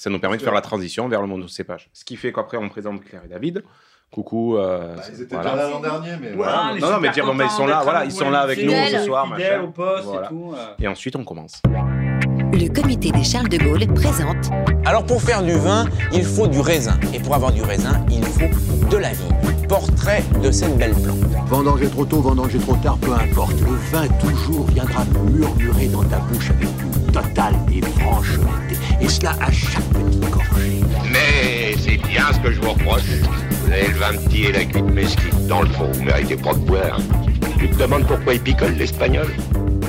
Ça nous permet de faire la transition vers le monocépage. Ce qui fait qu'après, on présente Claire et David. Coucou. euh, Bah, ils étaient voilà. déjà là l'an dernier, mais voilà. non, non, mais dire, bon, mais ils sont là, voilà, ils sont là avec nous ce soir, fidèles machin. au poste Voilà. et tout. euh. Et ensuite, on commence. Le comité des Charles de Gaulle présente Alors pour faire du vin, il faut du raisin. Et pour avoir du raisin, il faut de la vigne. Portrait de cette belle plante. Vendanger trop tôt, vendanger trop tard, peu importe. Le vin toujours viendra murmurer dans ta bouche avec une totale et franche honnêteté. Et cela à chaque petite gorgée. Mais c'est bien ce que je vous reproche. Vous avez le vin petit et la cuite mesquite. Dans le fond, vous méritez pas de boire. Tu te demandes pourquoi il picole l'espagnol?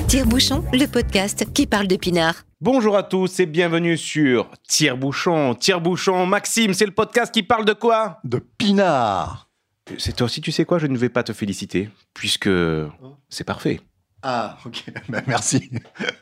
Tire-Bouchon, le podcast qui parle de pinard. Bonjour à tous et bienvenue sur Tire-Bouchon. Tire-Bouchon, Maxime, c'est le podcast qui parle de quoi? De pinard. C'est toi aussi, tu sais quoi, je ne vais pas te féliciter, puisque c'est parfait. Ah, ok. Bah, merci.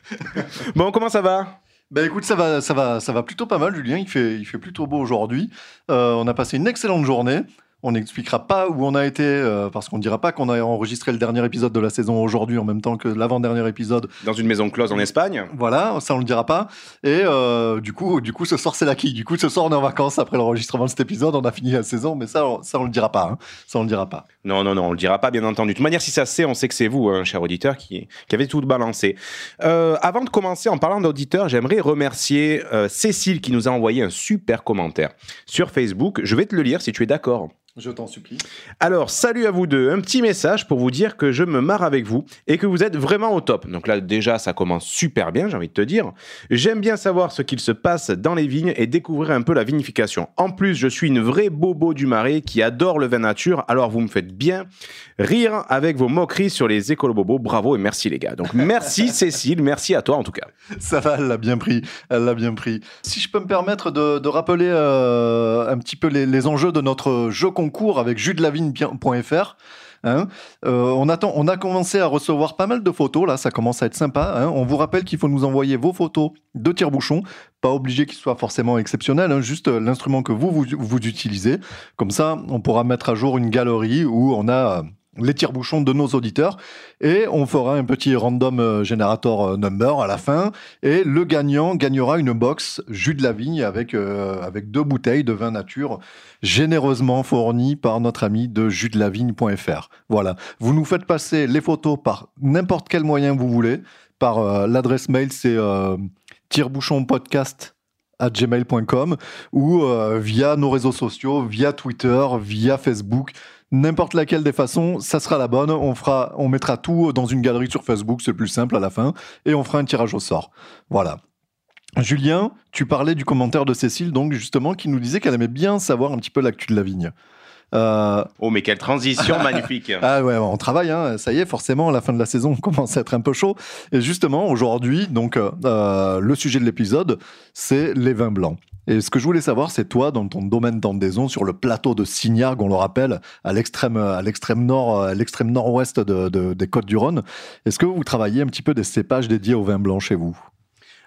Bon, comment ça va? Bah écoute, ça va, ça va, ça va plutôt pas mal, Julien. Il fait, il fait plutôt beau aujourd'hui. Euh, on a passé une excellente journée. On n'expliquera pas où on a été euh, parce qu'on ne dira pas qu'on a enregistré le dernier épisode de la saison aujourd'hui en même temps que l'avant-dernier épisode. Dans une maison close en Espagne Voilà, ça on le dira pas. Et euh, du coup, du coup, ce soir c'est la quille. Du coup, ce soir on est en vacances après l'enregistrement de cet épisode. On a fini la saison, mais ça, on- ça on le dira pas. hein. Ça on le dira pas. Non, non, non, on le dira pas, bien entendu. De toute manière, si ça se sait, on sait que c'est vous, hein, cher auditeur, qui, qui avez tout balancé. Euh, avant de commencer, en parlant d'auditeurs, j'aimerais remercier Cécile qui nous a envoyé un super commentaire sur Facebook. Je vais te le lire si tu es d'accord. Je t'en supplie. Alors, salut à vous deux. Un petit message pour vous dire que je me marre avec vous et que vous êtes vraiment au top. Donc là, déjà, ça commence super bien, j'ai envie de te dire. J'aime bien savoir ce qu'il se passe dans les vignes et découvrir un peu la vinification. En plus, je suis une vraie bobo du marais qui adore le vin nature, alors vous me faites bien rire avec vos moqueries sur les écolo-bobos. Bravo et merci les gars. Donc merci Cécile, merci à toi en tout cas. Ça va, elle l'a bien pris. Elle l'a bien pris. Si je peux me permettre de, de rappeler euh, un petit peu les, les enjeux de notre jeu concours avec judelavigne.fr. Hein, euh, on, on a commencé à recevoir pas mal de photos, là, ça commence à être sympa. hein. On vous rappelle qu'il faut nous envoyer vos photos de tire-bouchon, pas obligé qu'ils soient forcément exceptionnels, hein, juste euh, l'instrument que vous, vous, vous utilisez. Comme ça, on pourra mettre à jour une galerie où on a euh, les tire-bouchons de nos auditeurs et on fera un petit random euh, generator euh, number à la fin et le gagnant gagnera une box jus de la vigne avec, euh, avec deux bouteilles de vin nature généreusement fournies par notre ami de jusdelavigne.fr. Voilà, vous nous faites passer les photos par n'importe quel moyen vous voulez. Par l'adresse mail, c'est euh, tirebouchonpodcast à gmail.com ou via nos réseaux sociaux, via Twitter, via Facebook, n'importe laquelle des façons, ça sera la bonne. On fera, on mettra tout dans une galerie sur Facebook, c'est plus simple à la fin, et on fera un tirage au sort. Voilà. Julien, tu parlais du commentaire de Cécile, donc justement, qui nous disait qu'elle aimait bien savoir un petit peu l'actu de la vigne. Euh, Oh mais quelle transition magnifique. ah ouais, on travaille, hein. ça y est, forcément, à la fin de la saison, on commence à être un peu chaud. Et justement, aujourd'hui, donc, euh, le sujet de l'épisode, c'est les vins blancs. Et ce que je voulais savoir, c'est toi, dans ton domaine d'endaison, sur le plateau de Signargues, on le rappelle, à l'extrême, à l'extrême nord, à l'extrême nord-ouest de- de- des Côtes-du-Rhône, est-ce que vous travaillez un petit peu des cépages dédiés au vin blanc chez vous?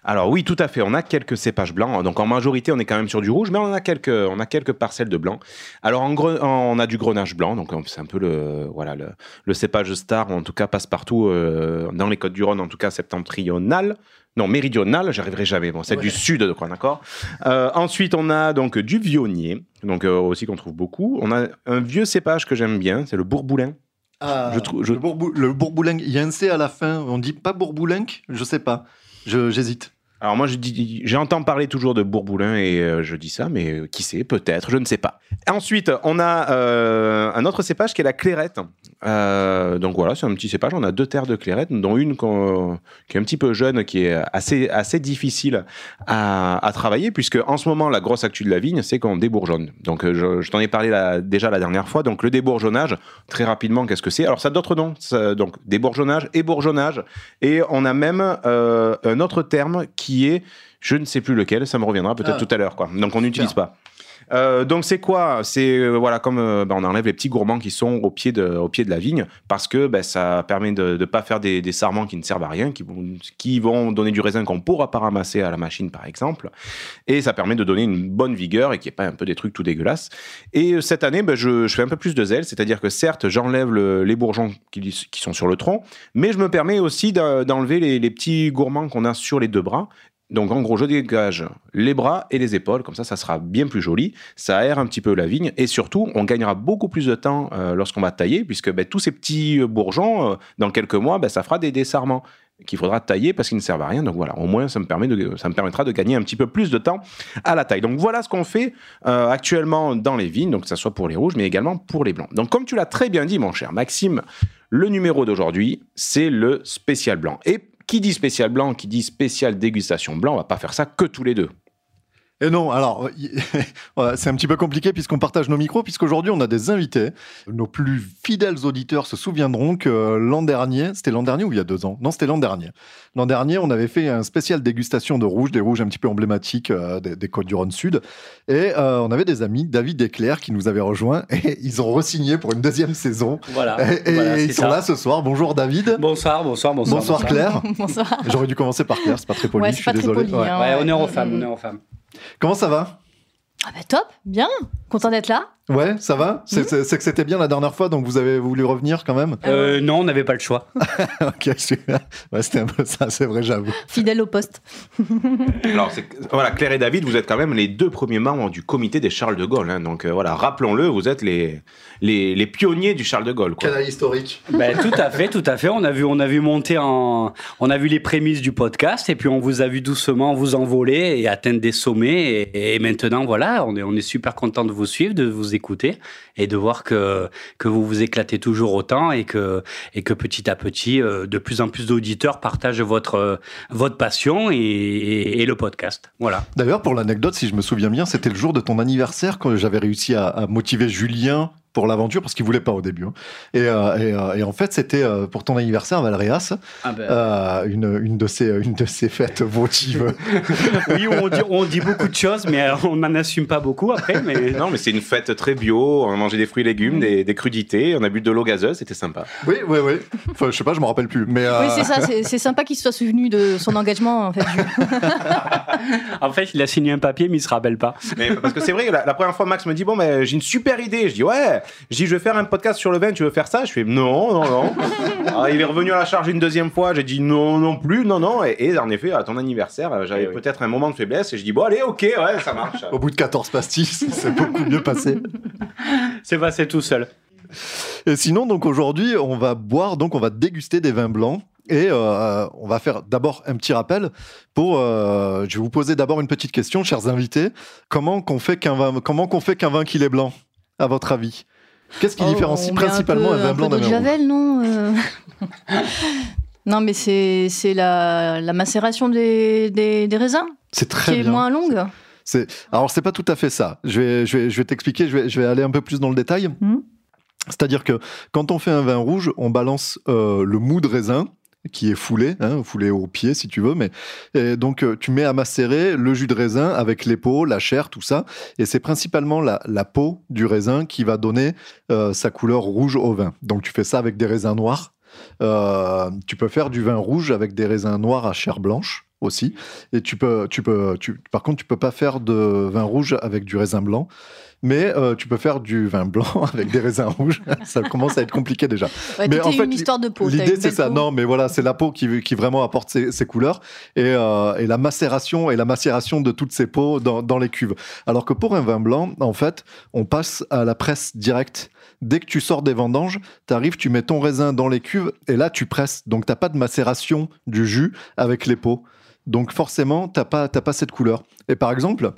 Alors oui, tout à fait. On a quelques cépages blancs. Donc en majorité, on est quand même sur du rouge, mais on a quelques, on a quelques parcelles de blanc. Alors en gre- on a du grenache blanc. Donc c'est un peu le, voilà, le, le cépage star, en tout cas passe partout euh, dans les Côtes du Rhône, en tout cas septentrional. Non, méridional, j'arriverai jamais. Bon, c'est Ouais. du sud, d'accord. Euh, ensuite, on a donc du vionnier, donc euh, aussi qu'on trouve beaucoup. On a un vieux cépage que j'aime bien, c'est le bourboulin. Je trouve- je- Le, bourbou- le bourboulingue, il y a un C à la fin, on dit pas bourboulinque Je sais pas, Je- j'hésite. Alors moi, j'entends parler toujours de Bourboulin et euh, je dis ça, mais euh, qui sait, peut-être, je ne sais pas. Ensuite, on a euh, un autre cépage qui est la clairette. Euh, donc voilà, c'est un petit cépage. On a deux terres de clairette, dont une qui est un petit peu jeune, qui est assez, assez difficile à, à travailler, puisque en ce moment, la grosse actu de la vigne, c'est qu'on débourgeonne. Donc euh, je, je t'en ai parlé la- déjà la dernière fois. Donc le débourgeonnage, très rapidement, qu'est-ce que c'est? Alors ça a d'autres noms. Ça- donc débourgeonnage et bourgeonnage. Et on a même euh, un autre terme qui est, je ne sais plus lequel, ça me reviendra peut-être Ah. tout à l'heure. quoi. Donc on n'utilise pas. Euh, donc c'est quoi? C'est euh, voilà comme euh, bah, on enlève les petits gourmands qui sont au pied de, au pied de la vigne parce que bah, ça permet de ne pas faire des, sarments qui ne servent à rien, qui vont, qui vont donner du raisin qu'on pourra pas ramasser à la machine par exemple, et ça permet de donner une bonne vigueur et qu'il n'y ait pas un peu des trucs tout dégueulasses. Et cette année, bah, je, fais un peu plus de zèle, c'est-à-dire que certes j'enlève le- les bourgeons qui, sont sur le tronc, mais je me permets aussi d'en- d'enlever les petits gourmands qu'on a sur les deux bras Donc en gros, je dégage les bras et les épaules, comme ça, ça sera bien plus joli. Ça aère un petit peu la vigne et surtout, on gagnera beaucoup plus de temps euh, lorsqu'on va tailler, puisque ben, tous ces petits euh, bourgeons, euh, dans quelques mois, ben, ça fera des dessarments qu'il faudra tailler parce qu'ils ne servent à rien. Donc voilà, au moins ça me, permet de, ça me permettra de gagner un petit peu plus de temps à la taille. Donc voilà ce qu'on fait actuellement dans les vignes, donc que ce soit pour les rouges, mais également pour les blancs. Donc comme tu l'as très bien dit, mon cher Maxime, le numéro d'aujourd'hui, c'est le spécial blanc. Et qui dit spécial blanc, qui dit spécial dégustation blanc, on va pas faire ça que tous les deux. Et non, alors, voilà, c'est un petit peu compliqué puisqu'on partage nos micros, puisqu'aujourd'hui on a des invités. Nos plus fidèles auditeurs se souviendront que l'an dernier, c'était l'an dernier ou il y a deux ans? Non, c'était l'an dernier. L'an dernier, on avait fait un spécial dégustation de rouges, des rouges un petit peu emblématiques euh, des, des Côtes du Rhône Sud. Et euh, on avait des amis, David et Claire, qui nous avaient rejoints et ils ont re-signé pour une deuxième saison. Voilà. et et Voilà, ils sont ça. là ce soir. Bonjour David. Bonsoir, bonsoir, bonsoir. Bonsoir, Claire. Bonsoir. J'aurais dû commencer par Claire, c'est pas très poli, Ouais, je suis désolé. poli, Ouais. hein. Ouais, honneur aux Mm, femmes, mm. honneur aux femmes. Comment ça va? Ah bah top, bien, content d'être là. Ouais, ça va C'est Mhm. c'est- que c'était bien la dernière fois, donc vous avez voulu revenir quand même Euh, non, on n'avait pas le choix. Ok, super. Ouais, c'était un peu ça, c'est vrai, j'avoue. Fidèle au poste. Alors voilà, Claire et David, vous êtes quand même les deux premiers membres du comité des Charles de Gaulle. hein. donc euh, voilà, rappelons-le, vous êtes les, les, les pionniers du Charles de Gaulle. quoi. Canal historique. Ben, tout à fait, tout à fait. On a vu, on a vu monter en, on a vu les prémices du podcast et puis on vous a vu doucement vous envoler et atteindre des sommets. Et, et maintenant, voilà, on est, on est super content de vous suivre, de vous écouter et de voir que que vous vous éclatez toujours autant et que et que petit à petit, euh, de plus en plus d'auditeurs partagent votre euh, votre passion et, le podcast. Voilà. D'ailleurs, pour l'anecdote, si je me souviens bien, c'était le jour de ton anniversaire quand j'avais réussi à motiver Julien pour l'aventure parce qu'il voulait pas au début. hein. Et, euh, et, euh, et en fait, c'était euh, pour ton anniversaire, Valréas, ben, euh, une, une, de ces, une de ces fêtes votives. oui, on dit, on dit beaucoup de choses, mais on n'en assume pas beaucoup après. Mais Non, mais c'est une fête très bio. On a mangé des fruits et légumes, des, des crudités. On a bu de l'eau gazeuse. C'était sympa. oui, oui, oui. Enfin, je sais pas, je me rappelle plus. Mais, euh, Oui, c'est ça, c'est sympa qu'il se soit souvenu de son engagement, en fait. En fait, il a signé un papier, mais il se rappelle pas. Mais parce que c'est vrai, la, la première fois, Max me dit Bon, mais j'ai une super idée. Je dis Ouais. Je dis Je vais faire un podcast sur le vin. Tu veux faire ça? Je fais Non, non, non. Alors, il est revenu à la charge une deuxième fois. J'ai dit Non, non plus, non, non. Et, et en effet, à ton anniversaire, euh, j'avais Eh oui. peut-être un moment de faiblesse. Et je dis Bon, allez, ok, ouais, ça marche. Au bout de 14 pastis, c'est beaucoup mieux passé. C'est passé tout seul. Et sinon, donc aujourd'hui, on va boire, donc on va déguster des vins blancs. Et euh, on va faire d'abord un petit rappel pour. euh, je vais vous poser d'abord une petite question, chers invités. Comment qu'on fait qu'un vin, comment qu'on fait qu'un vin qu'il est blanc, à votre avis? Qu'est-ce qui Oh, différencie principalement un, vin blanc d'un vin rouge javel, non euh Non, mais c'est la, la macération des, des, des raisins C'est très qui est bien. moins longue. C'est alors c'est pas tout à fait ça. Je vais je vais je vais t'expliquer. Je vais je vais aller un peu plus dans le détail. Mhm. C'est-à-dire que quand on fait un vin rouge, on balance euh, le mou de raisin qui est foulé, hein, foulé au pied si tu veux, mais et donc euh, tu mets à macérer le jus de raisin avec les peaux, la chair, tout ça, et c'est principalement la, peau du raisin qui va donner euh, sa couleur rouge au vin. Donc tu fais ça avec des raisins noirs. Euh, tu peux faire du vin rouge avec des raisins noirs à chair blanche aussi. Et tu peux, tu peux, tu, par contre, tu peux pas faire de vin rouge avec du raisin blanc, mais euh, tu peux faire du vin blanc avec des raisins rouges. ça commence à être compliqué déjà. Ouais, Mais en fait, une histoire de peau. L'idée, c'est ça. peau. Non, mais voilà, c'est la peau qui, qui vraiment apporte ses, ses couleurs et, euh, et la macération et la macération de toutes ces peaux dans, dans les cuves. Alors que pour un vin blanc, en fait, on passe à la presse directe. Dès que tu sors des vendanges, tu arrives, tu mets ton raisin dans les cuves et là, tu presses. Donc, t'as pas de macération du jus avec les peaux. Donc, forcément, t'as pas, pas cette couleur. Et par exemple,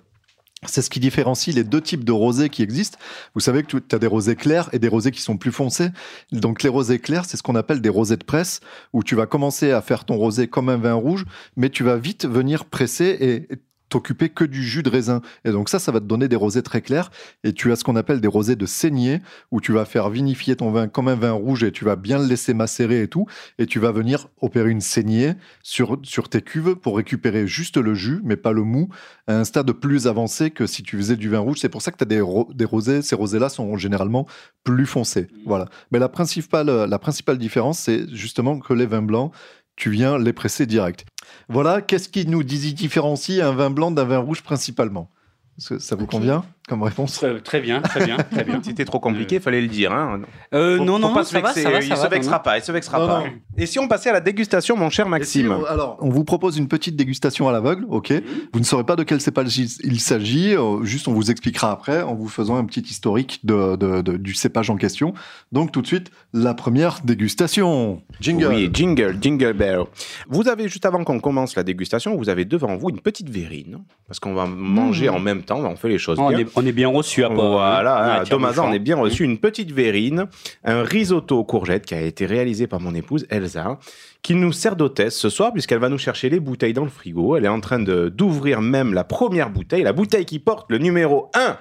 c'est ce qui différencie les deux types de rosés qui existent. Vous savez que tu as des rosés clairs et des rosés qui sont plus foncés. Donc les rosés clairs, c'est ce qu'on appelle des rosés de presse, où tu vas commencer à faire ton rosé comme un vin rouge, mais tu vas vite venir presser et t'occuper que du jus de raisin. Et donc ça, ça va te donner des rosés très clairs. Et tu as ce qu'on appelle des rosés de saignée, où tu vas faire vinifier ton vin comme un vin rouge et tu vas bien le laisser macérer et tout. Et tu vas venir opérer une saignée sur, sur tes cuves pour récupérer juste le jus, mais pas le mou, à un stade plus avancé que si tu faisais du vin rouge. C'est pour ça que tu as des, des rosés. Ces rosés-là sont généralement plus foncés. Voilà. Mais la principale, la principale différence, c'est justement que les vins blancs, tu viens les presser direct. Voilà, qu'est-ce qui nous différencie un vin blanc d'un vin rouge principalement? Ça ça vous convient comme réponse? Très, très bien, très bien, très bien. Si c'était trop compliqué, fallait le dire. Hein. Euh, Faut- non, faut non, pas non, se ça va, ça va, Il ça se va, vexera non. pas, il se vexera Non, pas. non. Et si on passait à la dégustation, mon cher Maxime? alors, on vous propose une petite dégustation à l'aveugle, ok Vous ne saurez pas de quel cépage il il s'agit, euh, juste on vous expliquera après en vous faisant un petit historique de, de- de- du cépage en question. Donc tout de suite, la première dégustation. Jingle. Oui, jingle, jingle bell. Vous avez, juste avant qu'on commence la dégustation, vous avez devant vous une petite verrine, parce qu'on va manger en même temps, on fait les choses on, bien. est, on est bien reçu à part. Voilà, Domazan, on est bien reçu une petite verrine, un risotto aux courgettes qui a été réalisé par mon épouse Elsa, qui nous sert d'hôtesse ce soir puisqu'elle va nous chercher les bouteilles dans le frigo. Elle est en train d'ouvrir même la première bouteille, la bouteille qui porte le numéro 1.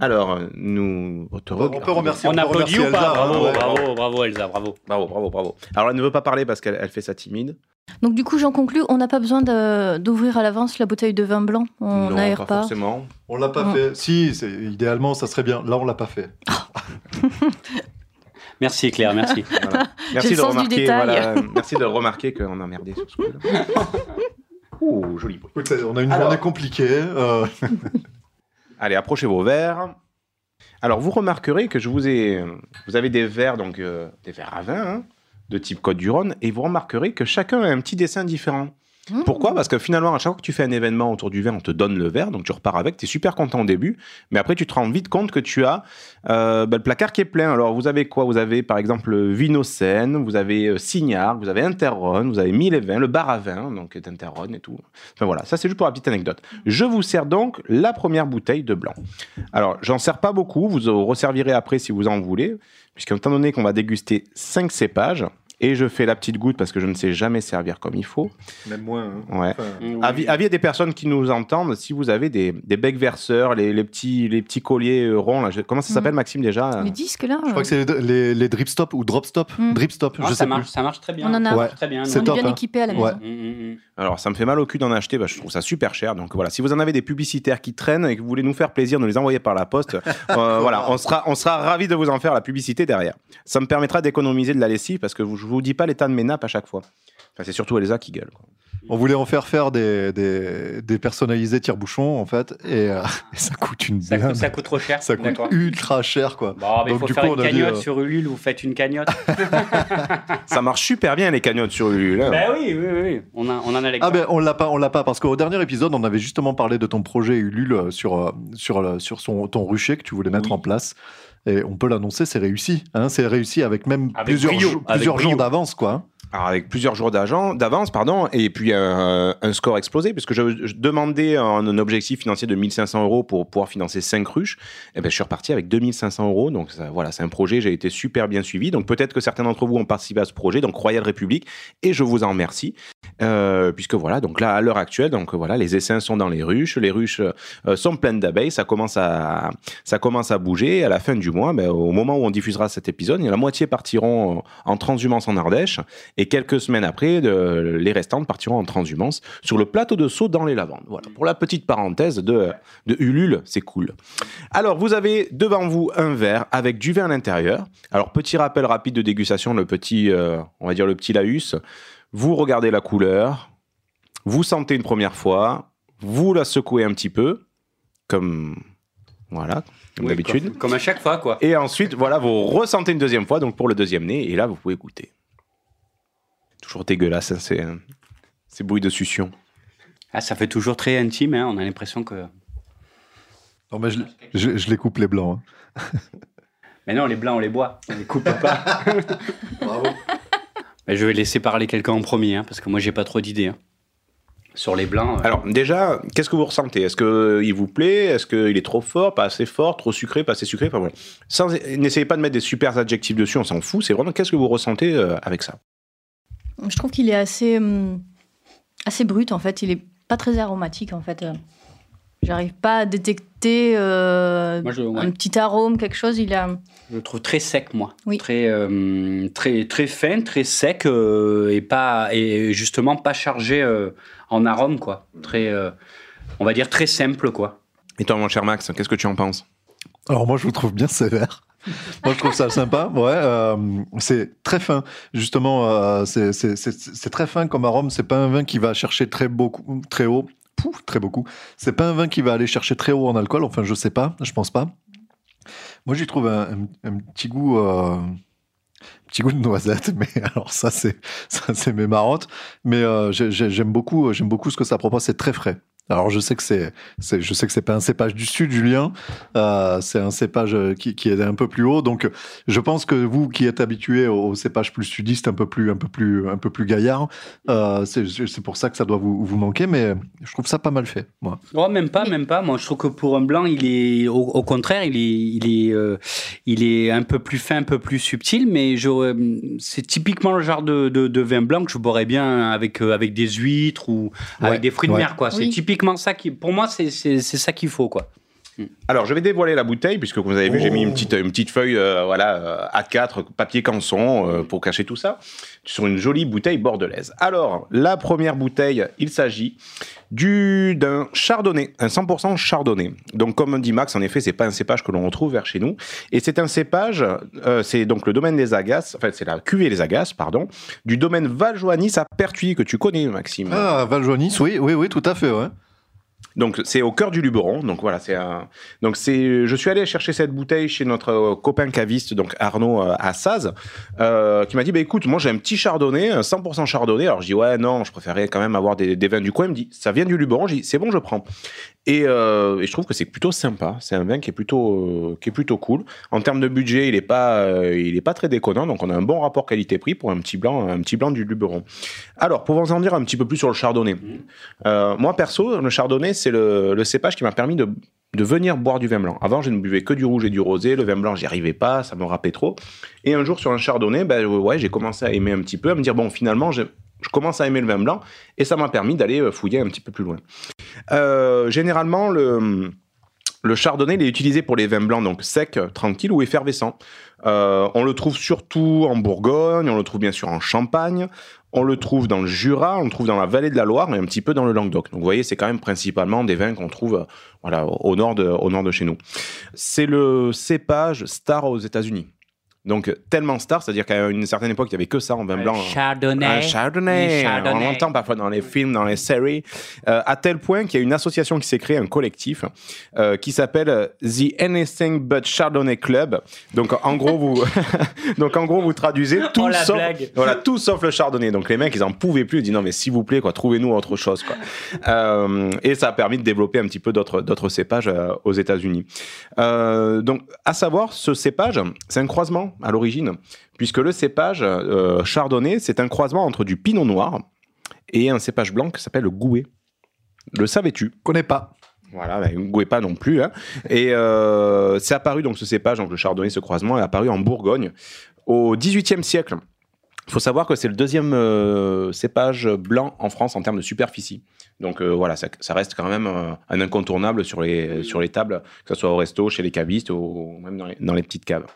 Alors, nous te On peut remercier, On peut applaudit ou pas Elsa, hein, Bravo, ouais. bravo, bravo Elsa, bravo. Bravo, bravo, bravo. Alors, elle ne veut pas parler parce qu'elle elle fait ça timide. Donc du coup, j'en conclus, on n'a pas besoin d'ouvrir à l'avance la bouteille de vin blanc. On n'aère pas, pas. forcément. On l'a pas Mm. fait. Si, c'est- idéalement, ça serait bien. Là, on l'a pas fait. Merci Claire, merci. Voilà. Merci de sens du remarquer. détail. voilà, merci de remarquer qu'on a merdé sur ce coup-là. Ouh, joli bruit. Écoute, on a une Alors. journée compliquée. euh, Allez, approchez vos verres. Alors, vous remarquerez que je vous ai. Vous avez des verres, donc euh, des verres à vin, hein, de type Côte du Rhône, et vous remarquerez que chacun a un petit dessin différent. Mmh. Pourquoi? Parce que finalement, à chaque fois que tu fais un événement autour du verre, on te donne le verre, donc tu repars avec, tu es super content au début, mais après tu te rends vite compte que tu as euh, bah, le placard qui est plein. Alors vous avez quoi? Vous avez par exemple Vinocène, vous avez euh, Signar, vous avez Interrone, vous avez Mille et Vin, le bar à vin, donc d'Interrone et tout. Enfin voilà, ça c'est juste pour la petite anecdote. Je vous sers donc la première bouteille de blanc. Alors j'en sers pas beaucoup, vous en resservirez après si vous en voulez, puisqu'étant donné qu'on va déguster 5 cépages, et je fais la petite goutte parce que je ne sais jamais servir comme il faut. Même moins. hein. Ouais. Enfin, Avis, avis à des personnes qui nous entendent, si vous avez des, des becs verseurs, les, les petits, les petits colliers euh, ronds, là, je- comment ça Mhm. s'appelle Maxime déjà Les disques là Je crois que c'est les, les, les drip stop ou drop stop. Mm. Drip stop, Ah, je ça sais marche, plus. ça marche très bien. On en a. Ouais. très bien. On est top, bien hein. équipé à la maison. Mm, mm, mm. Alors ça me fait mal au cul d'en acheter, que je trouve ça super cher. Donc voilà, si vous en avez des publicitaires qui traînent et que vous voulez nous faire plaisir, nous les envoyer par la poste, euh, voilà, on sera, on sera ravis de vous en faire la publicité derrière. Ça me permettra d'économiser de la lessive parce que vous- je vous dis pas l'état de mes nappes à chaque fois. Enfin, c'est surtout Elsa qui gueule. quoi. On voulait en faire faire des, des, des personnalisés tire-bouchons, en fait, et, euh, et ça coûte une Ça, coûte, ça coûte trop cher. Ça coûte ultra cher, quoi. Bon, mais Donc, faut du faire coup, une on a dit, cagnotte euh, sur Ulule, vous faites une cagnotte. Ça marche super bien les cagnottes sur Ulule. hein. ben oui, oui, oui. On, a, on en a Ah l'exemple. ben on l'a pas, on l'a pas parce qu'au dernier épisode on avait justement parlé de ton projet Ulule euh, sur sur sur son ton rucher que tu voulais mettre Oui. en place et on peut l'annoncer c'est réussi hein, c'est réussi avec même Avec plusieurs brio, avec plusieurs jours d'avance quoi. Avec plusieurs jours d'avance, pardon, et puis un, un score explosé, puisque je, demandais un, objectif financier de 1500 euros pour pouvoir financer 5 ruches. Et ben, je suis reparti avec 2500 euros. Donc, voilà, c'est un projet, j'ai été super bien suivi. Donc, peut-être que certains d'entre vous ont participé à ce projet, donc Royal République, et je vous en remercie. Euh, puisque voilà, donc là, à l'heure actuelle, donc voilà, les essaims sont dans les ruches, les ruches euh, sont pleines d'abeilles, ça commence à, ça commence à bouger. À la fin du mois, ben, au moment où on diffusera cet épisode, la moitié partiront en transhumance en Ardèche, quelques semaines après, les restantes partiront en transhumance sur le plateau de Sceaux dans les lavandes. Voilà, pour la petite parenthèse de, de Ulule, c'est cool. Alors, vous avez devant vous un verre avec du vin à l'intérieur. Alors, petit rappel rapide de dégustation, le petit, euh, on va dire le petit laus. Vous regardez la couleur, vous sentez une première fois, vous la secouez un petit peu, comme voilà, comme Oui, d'habitude. Comme, comme à chaque fois, quoi. Et ensuite, voilà, vous ressentez une deuxième fois, donc pour le deuxième nez, et là, vous pouvez goûter. Toujours dégueulasse, hein, ces, ces bruits de succion. Ah, ça fait toujours très intime, hein, on a l'impression que. Non mais je, je, je les coupe les blancs. hein. Mais non, les blancs, on les boit, on les coupe pas. Bravo. Mais je vais laisser parler quelqu'un en premier, hein, parce que moi, j'ai pas trop d'idées. hein. Sur les blancs. euh, Alors, déjà, qu'est-ce que vous ressentez? Est-ce qu'il vous plaît? Est-ce qu'il est trop fort Pas assez fort Trop sucré Pas assez sucré? Enfin, voilà. Sans- N'essayez pas de mettre des super adjectifs dessus, on s'en fout. C'est vraiment qu'est-ce que vous ressentez euh, avec ça? Je trouve qu'il est assez, hum, assez brut en fait. Il est pas très aromatique en fait. J'arrive pas à détecter euh, Moi, je- ouais. un petit arôme, quelque chose. Il a. Je le trouve très sec, moi. Oui. Très, euh, très, très fin, très sec euh, et, pas, et justement pas chargé euh, en arôme, quoi. Très, euh, on va dire très simple, quoi. Et toi, mon cher Max, qu'est-ce que tu en penses? Alors moi je vous trouve bien sévère. Moi je trouve ça sympa. Ouais, euh, c'est très fin. Justement, euh, c'est très fin comme arôme. C'est pas un vin qui va chercher très beaucoup, très haut. Pouf, très beaucoup. C'est pas un vin qui va aller chercher très haut en alcool. Enfin, je sais pas, je pense pas. Moi, j'y trouve un, un- petit goût, euh, petit goût de noisette. Mais alors ça, c'est ça, c'est mes marottes. Mais j'ai- j'ai- j'aime beaucoup, j'aime beaucoup ce que ça propose. C'est très frais. Alors je sais que c'est, c'est- je sais que c'est pas un cépage du sud, Julien. Euh, c'est un cépage euh, qui, qui est un peu plus haut. Donc je pense que vous qui êtes habitué aux cépages plus sudistes, un peu plus, un peu plus, un peu plus gaillard, euh, c'est, c'est pour ça que ça doit vous, vous manquer. Mais je trouve ça pas mal fait, moi. Oh, même pas, même pas. Moi, je trouve que pour un blanc, il est, au, au contraire, il est, il est, euh, il est un peu plus fin, un peu plus subtil. Mais j'aurais- c'est typiquement le genre de, de, de vin blanc que je boirais bien avec, euh, avec des huîtres ou Ouais, avec des fruits de ouais. mer, quoi. C'est Oui. Typiquement ça qui, pour moi, c'est, ça qu'il faut, quoi. Alors, je vais dévoiler la bouteille, puisque vous avez vu, j'ai mis une petite, une petite feuille euh, voilà, euh, A4, papier canson, euh, pour cacher tout ça, sur une jolie bouteille bordelaise. Alors, la première bouteille, il s'agit du d'un chardonnay, un 100% chardonnay. Donc, comme dit Max, en effet, c'est pas un cépage que l'on retrouve vers chez nous. Et c'est un cépage, euh, c'est donc le domaine des Agaces, enfin, c'est la cuvée des Agaces, pardon, du domaine Valjoanis à Pertuis, que tu connais, Maxime. Ah, Valjoanis, oui, oui, oui, tout à fait, ouais. Donc c'est au cœur du Luberon. Donc voilà, c'est un... donc c'est. Je suis allé chercher cette bouteille chez notre euh, copain caviste, donc Arnaud euh, à Saz, euh, qui m'a dit bah écoute, moi j'ai un petit chardonnay, un 100% chardonnay. Alors je dis ouais non, je préférais quand même avoir des, des vins du coin. Il me dit ça vient du Luberon. Je dis c'est bon, je prends. Et, euh, et je trouve que c'est plutôt sympa. C'est un vin qui est plutôt qui est plutôt cool. En termes de budget, il est pas il est pas très déconnant. Donc on a un bon rapport qualité-prix pour un petit blanc un petit blanc du Luberon. Alors pour vous en dire un petit peu plus sur le chardonnay. Euh, moi, perso, le chardonnay, c'est le, cépage qui m'a permis de, venir boire du vin blanc. Avant, je ne buvais que du rouge et du rosé. Le vin blanc, j'y arrivais pas, ça me râpait trop. Et un jour, sur un chardonnay, ben, ouais, j'ai commencé à aimer un petit peu, à me dire, bon, finalement, je, commence à aimer le vin blanc. Et ça m'a permis d'aller euh, fouiller un petit peu plus loin. Euh, généralement, le. Chardonnay, il est utilisé pour les vins blancs, donc secs, tranquilles ou effervescents. Euh, on le trouve surtout en Bourgogne, on le trouve bien sûr en Champagne, on le trouve dans le Jura, on le trouve dans la vallée de la Loire et un petit peu dans le Languedoc. Donc vous voyez, c'est quand même principalement des vins qu'on trouve euh, voilà, au, nord de, au nord de chez nous. C'est le cépage star aux États-Unis. Donc tellement star, c'est-à-dire qu'à une certaine époque, il n'y avait que ça en vin blanc. Chardonnay. Un chardonnay. Chardonnay. On l'entend parfois dans les films, dans les séries, euh, à tel point qu'il y a une association qui s'est créée, un collectif, euh, qui s'appelle euh, The Anything But Chardonnay Club. Donc en gros, vous, donc en gros, vous traduisez tout Oh, la sauf, voilà, tout sauf le chardonnay. Donc les mecs, ils en pouvaient plus. Ils disent non mais s'il vous plaît, quoi, trouvez-nous autre chose, quoi. Euh, et ça a permis de développer un petit peu d'autres d'autres cépages aux États-Unis. Donc à savoir, ce cépage, c'est un croisement à l'origine, puisque le cépage euh, chardonnay, c'est un croisement entre du pinot noir et un cépage blanc qui s'appelle le gouet. Le savais-tu? Connais pas. voilà, ben, ne gouez pas non plus. hein. Et euh, c'est apparu, donc ce cépage, donc le chardonnay, ce croisement, est apparu en Bourgogne au XVIIIe siècle. Il faut savoir que c'est le deuxième euh, cépage blanc en France en termes de superficie. Donc euh, voilà, ça, ça reste quand même euh, un incontournable sur les, sur les tables, que ce soit au resto, chez les cavistes ou même dans les, dans les petites caves.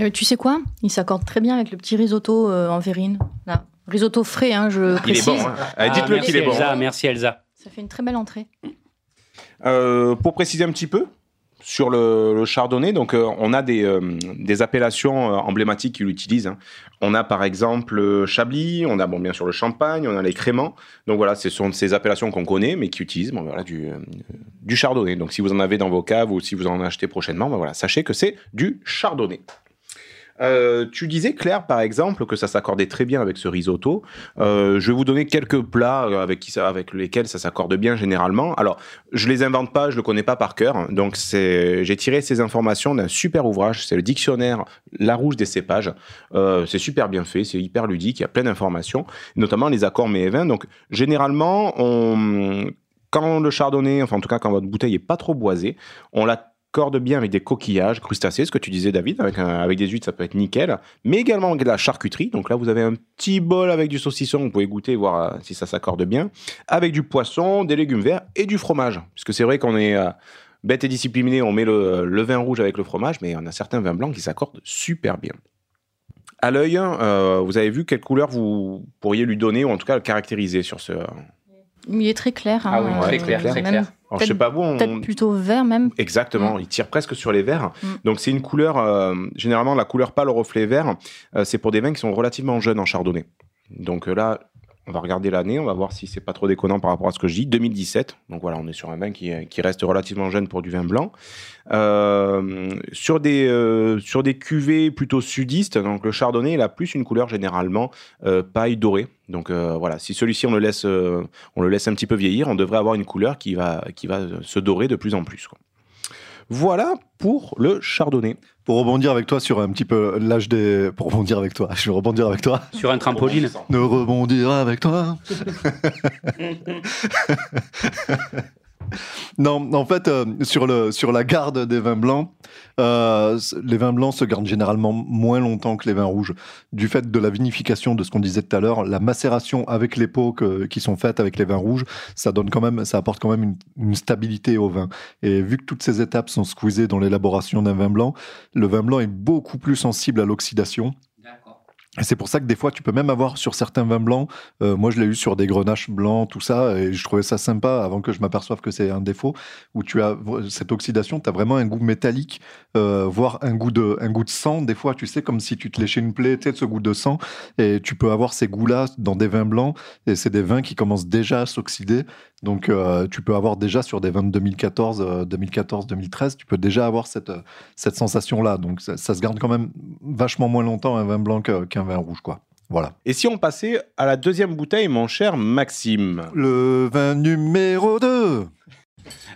Euh, tu sais quoi? Il s'accorde très bien avec le petit risotto euh, en verrine. Là. Risotto frais, hein, je Il est précise. bon, hein. Euh, Ah, dites-le qu'il est bon. Elsa, merci Elsa. Ça fait une très belle entrée. Euh, pour préciser un petit peu sur le, chardonnay, donc euh, on a des, euh, appellations euh, emblématiques qui l'utilisent. hein. On a par exemple Chablis, on a bon, bien sûr le Champagne, on a les Créments. Donc voilà, ce sont ces appellations qu'on connaît, mais qui utilisent du chardonnay. Donc si vous en avez dans vos caves ou si vous en achetez prochainement, ben voilà, sachez que c'est du chardonnay. Euh, tu disais, Claire, par exemple, que ça s'accordait très bien avec ce risotto. Euh, je vais vous donner quelques plats euh, avec, qui avec lesquels ça s'accorde bien généralement. Alors, je les invente pas, je le connais pas par cœur. Donc, j'ai tiré ces informations d'un super ouvrage. C'est le dictionnaire La Rouge des cépages. Euh, c'est super bien fait, c'est hyper ludique. Il y a plein d'informations, notamment les accords mets et. Donc, généralement, on, quand le chardonnay, enfin en tout cas quand votre bouteille est pas trop boisée, on bien avec des coquillages, crustacés, ce que tu disais David, avec, des huîtres ça peut être nickel, mais également avec de la charcuterie. Donc là vous avez un petit bol avec du saucisson, vous pouvez goûter, voir euh, si ça s'accorde bien, avec du poisson, des légumes verts et du fromage. Puisque c'est vrai qu'on est euh, bête et discipliné, on met le, vin rouge avec le fromage, mais on a certains vins blancs qui s'accordent super bien. À l'œil, euh, vous avez vu quelle couleur vous pourriez lui donner, ou en tout cas le caractériser sur ce. Il est très clair. hein, Ah oui, très clair, très même clair. je sais pas vous, on- Peut-être plutôt vert même. Exactement, il tire presque sur les verts. Mm. Donc c'est une couleur, euh, généralement la couleur pâle au reflet vert, euh, c'est pour des vins qui sont relativement jeunes en chardonnay. Donc euh, là, On va regarder l'année, on va voir si c'est pas trop déconnant par rapport à ce que je dis. 2017. Donc voilà, on est sur un vin qui, reste relativement jeune pour du vin blanc. Euh, sur, des, euh, sur des cuvées plutôt sudistes, donc le chardonnay, il a plus une couleur généralement euh, paille dorée. Donc voilà, si celui-ci on le laisse, on le laisse un petit peu vieillir, on devrait avoir une couleur qui va, qui va se dorer de plus en plus. Voilà pour le chardonnay. Pour rebondir avec toi sur un petit peu l'âge des. Pour rebondir avec toi, je vais rebondir avec toi. Sur un trampoline. Ne rebondir avec toi. non, en fait, euh, sur, le, sur la garde des vins blancs, euh, les vins blancs se gardent généralement moins longtemps que les vins rouges. Du fait de la vinification, de ce qu'on disait tout à l'heure, la macération avec les pots que- qui sont faites avec les vins rouges, ça, donne quand même, ça apporte quand même une, une stabilité au vin. Et vu que toutes ces étapes sont squeezées dans l'élaboration d'un vin blanc, le vin blanc est beaucoup plus sensible à l'oxydation. C'est pour ça que des fois, tu peux même avoir sur certains vins blancs, euh, moi je l'ai eu sur des grenaches blancs, tout ça, et je trouvais ça sympa avant que je m'aperçoive que c'est un défaut, où tu as cette oxydation, tu as vraiment un goût métallique, euh, voire un goût, de, un goût de sang, des fois, tu sais, comme si tu te léchais une plaie, tu sais, ce goût de sang, et tu peux avoir ces goûts-là dans des vins blancs, et c'est des vins qui commencent déjà à s'oxyder, donc euh, tu peux avoir déjà sur des vins de 2014, euh, 2014-2013, tu peux déjà avoir cette, euh, cette sensation-là, donc ça, ça se garde quand même vachement moins longtemps un vin blanc que- qu'un vin rouge, quoi. Voilà. Et si on passait à la deuxième bouteille, mon cher Maxime Le vin numéro 2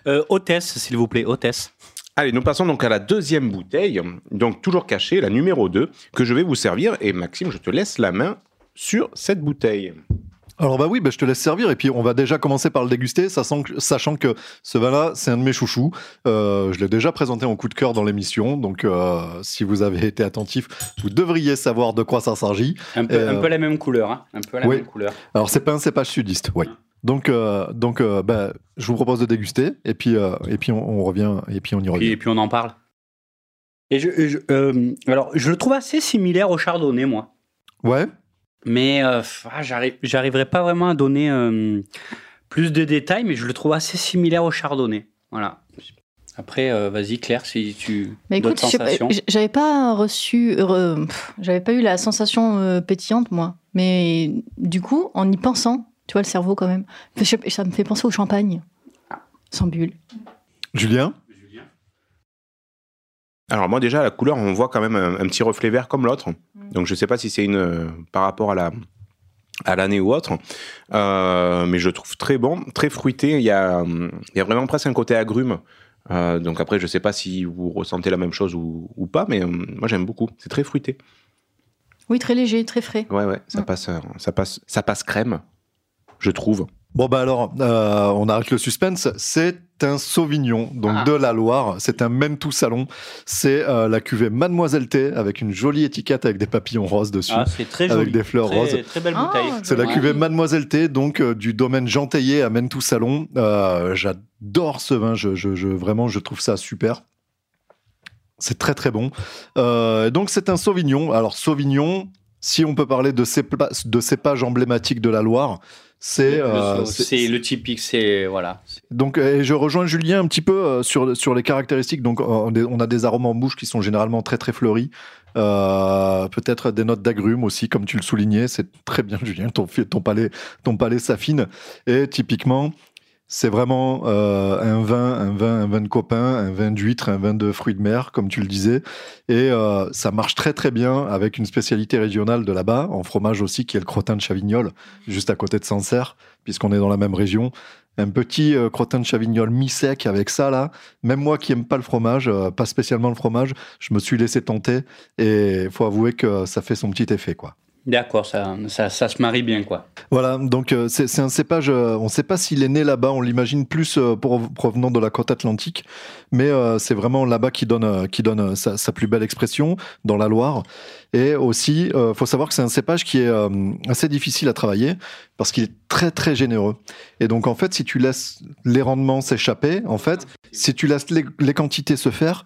Euh, hôtesse, s'il vous plaît, hôtesse. Allez, nous passons donc à la deuxième bouteille, donc toujours cachée, la numéro 2, que je vais vous servir. Et Maxime, je te laisse la main sur cette bouteille. Alors bah oui, bah, je te laisse servir et puis on va déjà commencer par le déguster, sachant que, sachant que ce vin-là, c'est un de mes chouchous. Euh, je l'ai déjà présenté en coup de cœur dans l'émission, donc euh, si vous avez été attentif, vous devriez savoir de quoi ça s'agit. Un peu, Euh, un peu la même couleur. Hein. Un peu la oui. même couleur. Alors c'est pas un cépage sudiste, oui. Donc, euh, donc euh, bah, je vous propose de déguster et puis, et puis on, on revient et puis on y revient. et puis on en parle. Et je, je- alors, je le trouve assez similaire au chardonnay, moi. Ouais. Mais euh, ah, j'arrive- j'arriverai pas vraiment à donner euh, plus de détails, mais je le trouve assez similaire au chardonnay. Voilà. Après, euh, vas-y Claire, si tu Mais écoute, j'avais pas reçu, re- j'avais pas eu la sensation euh, pétillante moi. Mais du coup, en y pensant, tu vois le cerveau quand même, ça me fait penser au champagne, sans bulle. Julien? Alors moi déjà, la couleur, on voit quand même un, un petit reflet vert comme l'autre. Donc je sais pas si c'est une euh, par rapport à la à l'année ou autre, Euh, mais je trouve très bon, très fruité. Il y a, il y a vraiment presque un côté agrume. Euh, donc après, je sais pas si vous ressentez la même chose ou, ou pas, mais moi j'aime beaucoup. C'est très fruité. Oui, très léger, très frais. Ouais, ouais, ça Mm. passe, ça passe, ça passe crème, je trouve. Bon bah alors, euh, on arrête le suspense. C'est un Sauvignon, donc Ah. de la Loire. C'est un Mentou Salon. C'est euh, la cuvée Mademoiselle T avec une jolie étiquette avec des papillons roses dessus. Ah, c'est très joli. avec des fleurs Très- roses. Très belle Ah, bouteille. C'est la Ouais. cuvée Mademoiselle T, donc euh, du domaine Jean-Taillé à Mentou Salon. Euh, J'adore ce vin, je, je- je- vraiment, je trouve ça super. C'est très très bon. Euh, donc c'est un Sauvignon. Alors Sauvignon, si on peut parler de, cépa- de cépage emblématique de la Loire, c'est Le euh, c'est- le typique, c'est voilà. donc, je rejoins Julien un petit peu euh, sur, sur les caractéristiques. Donc, euh, on a des arômes en bouche qui sont généralement très très fleuris. Euh, Peut-être des notes d'agrumes aussi, comme tu le soulignais. C'est très bien, Julien. Ton, ton palais, ton palais s'affine. Et typiquement, c'est vraiment euh, un vin, un vin, un vin de copain, un vin d'huître, un vin de fruits de mer, comme tu le disais. Et euh, ça marche très très bien avec une spécialité régionale de là-bas, en fromage aussi, qui est le crottin de Chavignol, juste à côté de Sancerre, puisqu'on est dans la même région. Un petit euh, crottin de Chavignol mi-sec avec ça là. Même moi qui aime pas le fromage, pas spécialement le fromage, je me suis laissé tenter et il faut avouer que ça fait son petit effet quoi. D'accord, ça, ça, se marie bien quoi. Voilà, donc euh, c'est un cépage, euh, on ne sait pas s'il est né là-bas, on l'imagine plus euh, pour- provenant de la côte atlantique, mais c'est vraiment là-bas qui donne, qui donne sa, plus belle expression, dans la Loire. Et aussi, il faut savoir que c'est un cépage qui est assez difficile à travailler, parce qu'il est très très généreux. Et donc en fait, si tu laisses les rendements s'échapper, en fait, si tu laisses les quantités se faire,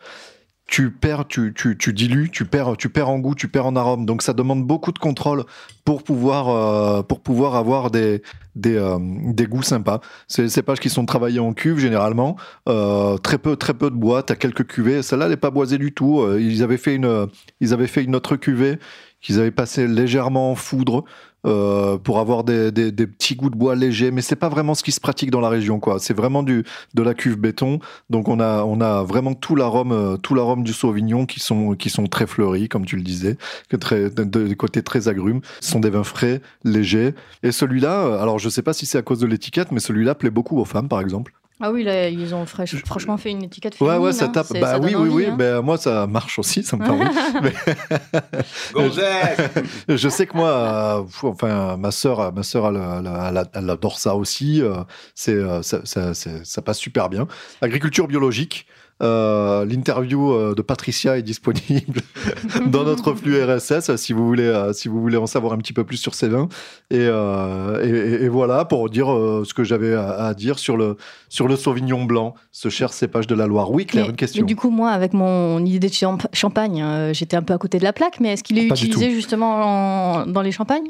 tu perds, tu, tu, tu dilues, tu perds, tu perds en goût, tu perds en arôme. Donc ça demande beaucoup de contrôle pour pouvoir, euh, pour pouvoir avoir des, des, euh, des goûts sympas. C'est des cépages qui sont travaillés en cuve généralement. Euh, très peu, très peu de bois. T'as quelques cuvées. Celle-là, elle n'est pas boisée du tout. Ils avaient fait une, ils avaient fait une autre cuvée qu'ils avaient passé légèrement en foudre. Euh, pour avoir des, des- des petits goûts de bois légers, mais c'est pas vraiment ce qui se pratique dans la région, quoi. C'est vraiment du de la cuve béton, donc on a on a vraiment tout l'arôme euh, tout l'arôme du Sauvignon qui sont qui sont très fleuris, comme tu le disais, que très de, de côté très agrumes. Ce sont des vins frais, légers. Et celui-là, euh, alors je sais pas si c'est à cause de l'étiquette, mais celui-là plaît beaucoup aux femmes, par exemple. Ah oui, là, ils ont fraîche- franchement fait une étiquette Ouais, féminine. ouais, ça hein. tape. Bah ça oui, oui, envie, oui. hein. Ben, moi, ça marche aussi, ça me. Gonzague Je sais que moi, euh, enfin, ma sœur, ma sœur, elle, elle- elle- elle adore ça aussi. euh, C'est, euh, ça, ça- c'est- ça passe super bien. Agriculture biologique. Euh, L'interview euh, de Patricia est disponible dans notre flux RSS si vous voulez, euh, si vous voulez en savoir un petit peu plus sur ces vins. Et, euh, et- et- et voilà pour dire euh, ce que j'avais à, à dire sur le sur le Sauvignon blanc, ce cher cépage de la Loire. Oui, Claire, Mais, une question. mais du coup, moi, avec mon idée de champ- champagne, euh, j'étais un peu à côté de la plaque, mais est-ce qu'il est du utilisé justement en- dans les champagnes?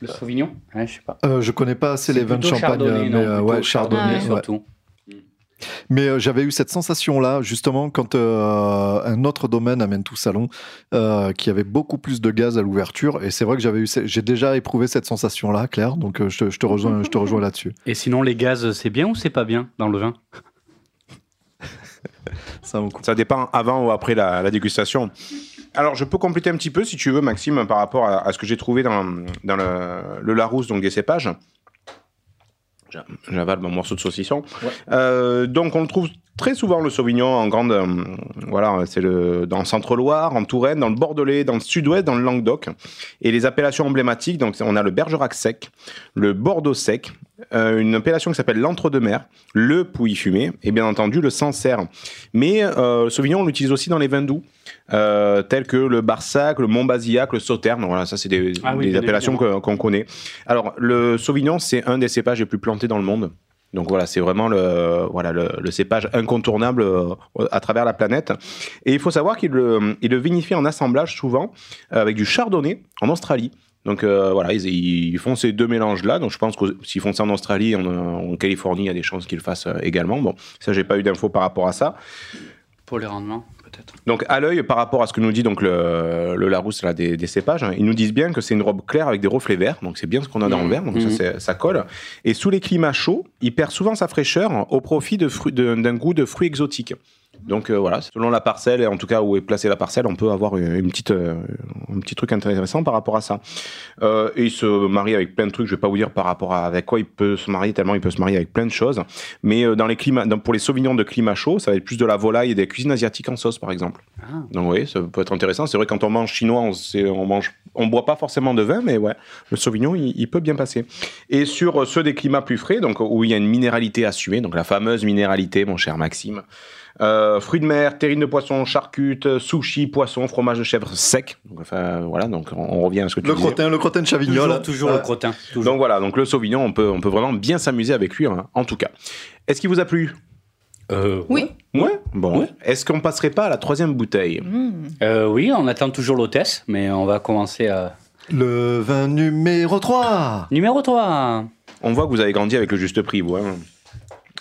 Le Sauvignon? Ouais, je sais pas. Euh, je connais pas assez les vins de champagne, Chardonnay, mais non, euh, plutôt ouais, chardonnay, Chardonnay, ouais. surtout. Mais euh, j'avais eu cette sensation-là, justement, quand euh, un autre domaine amène tout salon, euh, qui avait beaucoup plus de gaz à l'ouverture. Et c'est vrai que j'avais eu, j'ai déjà éprouvé cette sensation-là, Claire. Donc euh, je, te, je te rejoins, je te rejoins là-dessus. Et sinon, les gaz, c'est bien ou c'est pas bien dans le vin? Ça. Ça dépend avant ou après la, la dégustation. Alors, je peux compléter un petit peu, si tu veux, Maxime, par rapport à, à ce que j'ai trouvé dans, dans le, le Larousse, donc des cépages. J'a- J'avale mon morceau de saucisson. Euh, donc, on le trouve très souvent, le Sauvignon, en grande. euh, voilà, c'est le, dans le Centre-Loire, en Touraine, dans le Bordelais, dans le Sud-Ouest, dans le Languedoc. Et les appellations emblématiques, donc, on a le Bergerac sec, le Bordeaux sec, euh, une appellation qui s'appelle l'Entre-deux-Mers, le Pouilly fumé, et bien entendu le Sancerre. Mais le Sauvignon, on l'utilise aussi dans les vins doux, euh, tels que le Barsac, le Montbazillac, le Sauterne. Voilà, ça, c'est des, Ah oui, des bien appellations qu'on connaît. Alors, le Sauvignon, c'est un des cépages les plus plantés dans le monde. Donc voilà, c'est vraiment le, voilà, le, le cépage incontournable euh, à travers la planète. Et il faut savoir qu'il le, il le vinifie en assemblage souvent euh, avec du chardonnay en Australie. Donc euh, voilà, ils, ils font ces deux mélanges-là. Donc je pense que s'ils font ça en Australie, en, en Californie, il y a des chances qu'ils le fassent euh, également. Bon, ça, j'ai pas eu d'infos par rapport à ça. Pour les rendements, peut-être. Donc à l'œil, par rapport à ce que nous dit donc le, le Larousse là, des, des cépages, hein, ils nous disent bien que c'est une robe claire avec des reflets verts. Donc c'est bien ce qu'on a dans le Mhm. verre. Donc ça, c'est- ça colle. Et sous les climats chauds, il perd souvent sa fraîcheur au profit de fruits- de- d'un goût de fruits exotiques. Donc euh, voilà, selon la parcelle, et en tout cas où est placée la parcelle, on peut avoir une, une petite, euh, un petit truc intéressant par rapport à ça. Euh, et il se marie avec plein de trucs, je vais pas vous dire par rapport à avec quoi il peut se marier, tellement il peut se marier avec plein de choses. Mais euh, dans les climats, dans- pour les sauvignons de climat chaud, ça va être plus de la volaille et des cuisines asiatiques en sauce par exemple. Ah. Donc oui, ça peut être intéressant. C'est vrai quand on mange chinois, on, on mange, on boit pas forcément de vin, mais ouais, le sauvignon, il, il peut bien passer. Et sur euh, ceux des climats plus frais, donc où il y a une minéralité assumée, donc la fameuse minéralité, mon cher Maxime. Euh, fruits de mer, terrine de poisson, charcutes, sushi, poisson, fromage de chèvre sec. Donc, enfin, voilà, donc on, on revient à ce que tu Le disais. crottin, le crottin de Chavignol. Toujours, hein. le crottin. Toujours. Donc voilà, donc le sauvignon, on peut, on peut vraiment bien s'amuser avec lui, hein, en tout cas. Est-ce qu'il vous a plu? Euh, Oui. Ouais. Bon. Ouais. Est-ce qu'on passerait pas à la troisième bouteille? Mmh. Euh, oui, on attend toujours l'hôtesse, mais on va commencer à... Le vin numéro 3. Numéro 3 On voit que vous avez grandi avec le juste prix, vous. hein.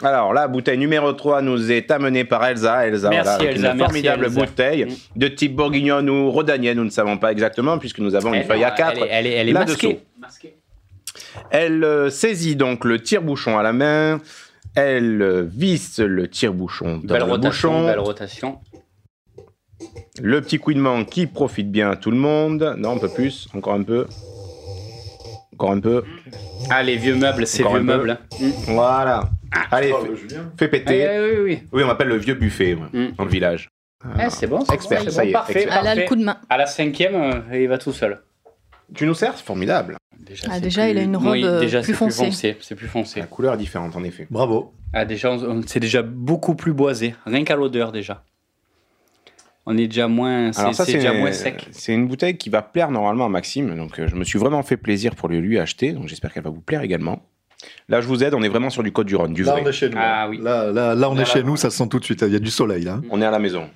Alors, la bouteille numéro 3 nous est amenée par Elsa. Elsa, Merci, voilà, Elsa, une merci, formidable Elsa. bouteille Mm. de type bourguignon ou rhodanienne, nous ne savons pas exactement, puisque nous avons une Elle- feuille à elle 4 est- Elle est, elle est là-dessous. masquée. Elle euh, saisit donc le tire-bouchon à la main. Elle euh, visse le tire-bouchon dans Belle le rotation, bouchon. belle rotation. Le petit couinement qui profite bien à tout le monde. Non, un peu plus. Encore un peu. Encore un peu. Ah, les vieux meubles, ces Encore vieux meubles. Voilà. Allez, fais, fais péter. Ah, oui, oui, oui. Oui, on m'appelle le vieux buffet moi, Mm. dans le village. Ah, c'est bon, c'est Expert, bon, c'est ça bon, y est, parfait, expert. Ah là, le coup de main. À la cinquième, euh, il va tout seul. Tu nous sers C'est formidable. Déjà, Ah, c'est déjà, il a une robe, Oui, euh, déjà, plus c'est foncée. C'est plus foncé. La couleur est différente, en effet. Bravo. Ah, déjà, on- c'est déjà beaucoup plus boisé. Rien qu'à l'odeur, déjà. On est déjà moins, c'est Alors ça, c'est c'est déjà une, moins sec. c'est une bouteille qui va plaire normalement à Maxime. Donc, euh, je me suis vraiment fait plaisir pour le lui acheter. Donc, j'espère qu'elle va vous plaire également. Là, je vous aide. On est vraiment sur du Côte du Rhône, du Là, vrai. on est chez nous. Ah hein. oui. Là, là, là, on est Là, chez là. nous, ça se sent tout de suite. Il y a du soleil, là. On est à la maison.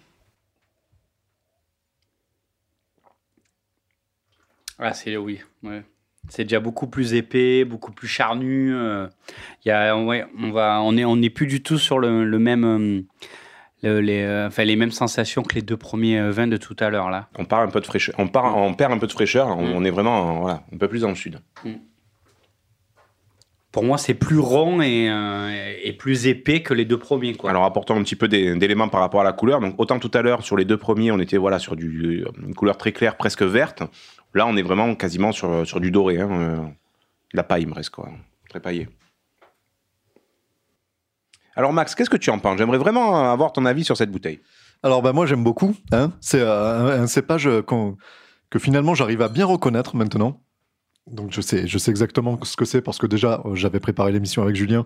Ah, c'est oui. Ouais. C'est déjà beaucoup plus épais, beaucoup plus charnu. euh, Il y a, ouais, on va, on est, on n'est plus du tout sur le, le même, euh, le- les, euh, enfin, les mêmes sensations que les deux premiers euh, vins de tout à l'heure là. On part un peu de fraîcheur. On, part, on perd un peu de fraîcheur. On, Mm. on est vraiment voilà, un peu plus dans le sud. Pour moi, c'est plus rond et, euh, et plus épais que les deux premiers quoi. Alors apportons un petit peu d'éléments par rapport à la couleur. Donc autant tout à l'heure sur les deux premiers, on était voilà sur du, une couleur très claire, presque verte. Là, on est vraiment quasiment sur, sur du doré, hein, de la paille presque quoi, très paillé. Alors Max, qu'est-ce que tu en penses? J'aimerais vraiment avoir ton avis sur cette bouteille. Alors bah moi j'aime beaucoup. Hein. C'est euh, un, cépage que finalement j'arrive à bien reconnaître maintenant. Donc je sais, je sais exactement ce que c'est parce que déjà euh, j'avais préparé l'émission avec Julien.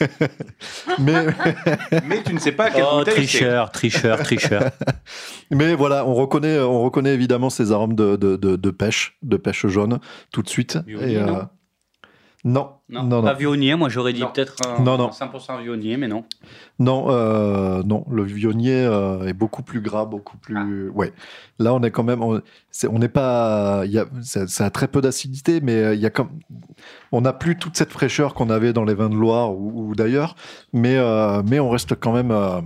mais, Mais tu ne sais pas quelle Oh, bouteille c'est. tricheur, tricheur, tricheur. mais voilà, on reconnaît, on reconnaît évidemment ces arômes de, de, de- de pêche, de pêche jaune tout de suite. Et, euh, non non, Non, pas non, vionnier. Moi, j'aurais dit peut-être un- Non, non. 100% vionnier, mais non. non, euh, non, le vionnier euh, est beaucoup plus gras, beaucoup plus. Ouais, là on est quand même, on n'est pas, il y a, ça, ça a très peu d'acidité, mais euh, il y a comme, on n'a plus toute cette fraîcheur qu'on avait dans les vins de Loire ou, ou d'ailleurs, mais euh, mais on reste quand même, euh,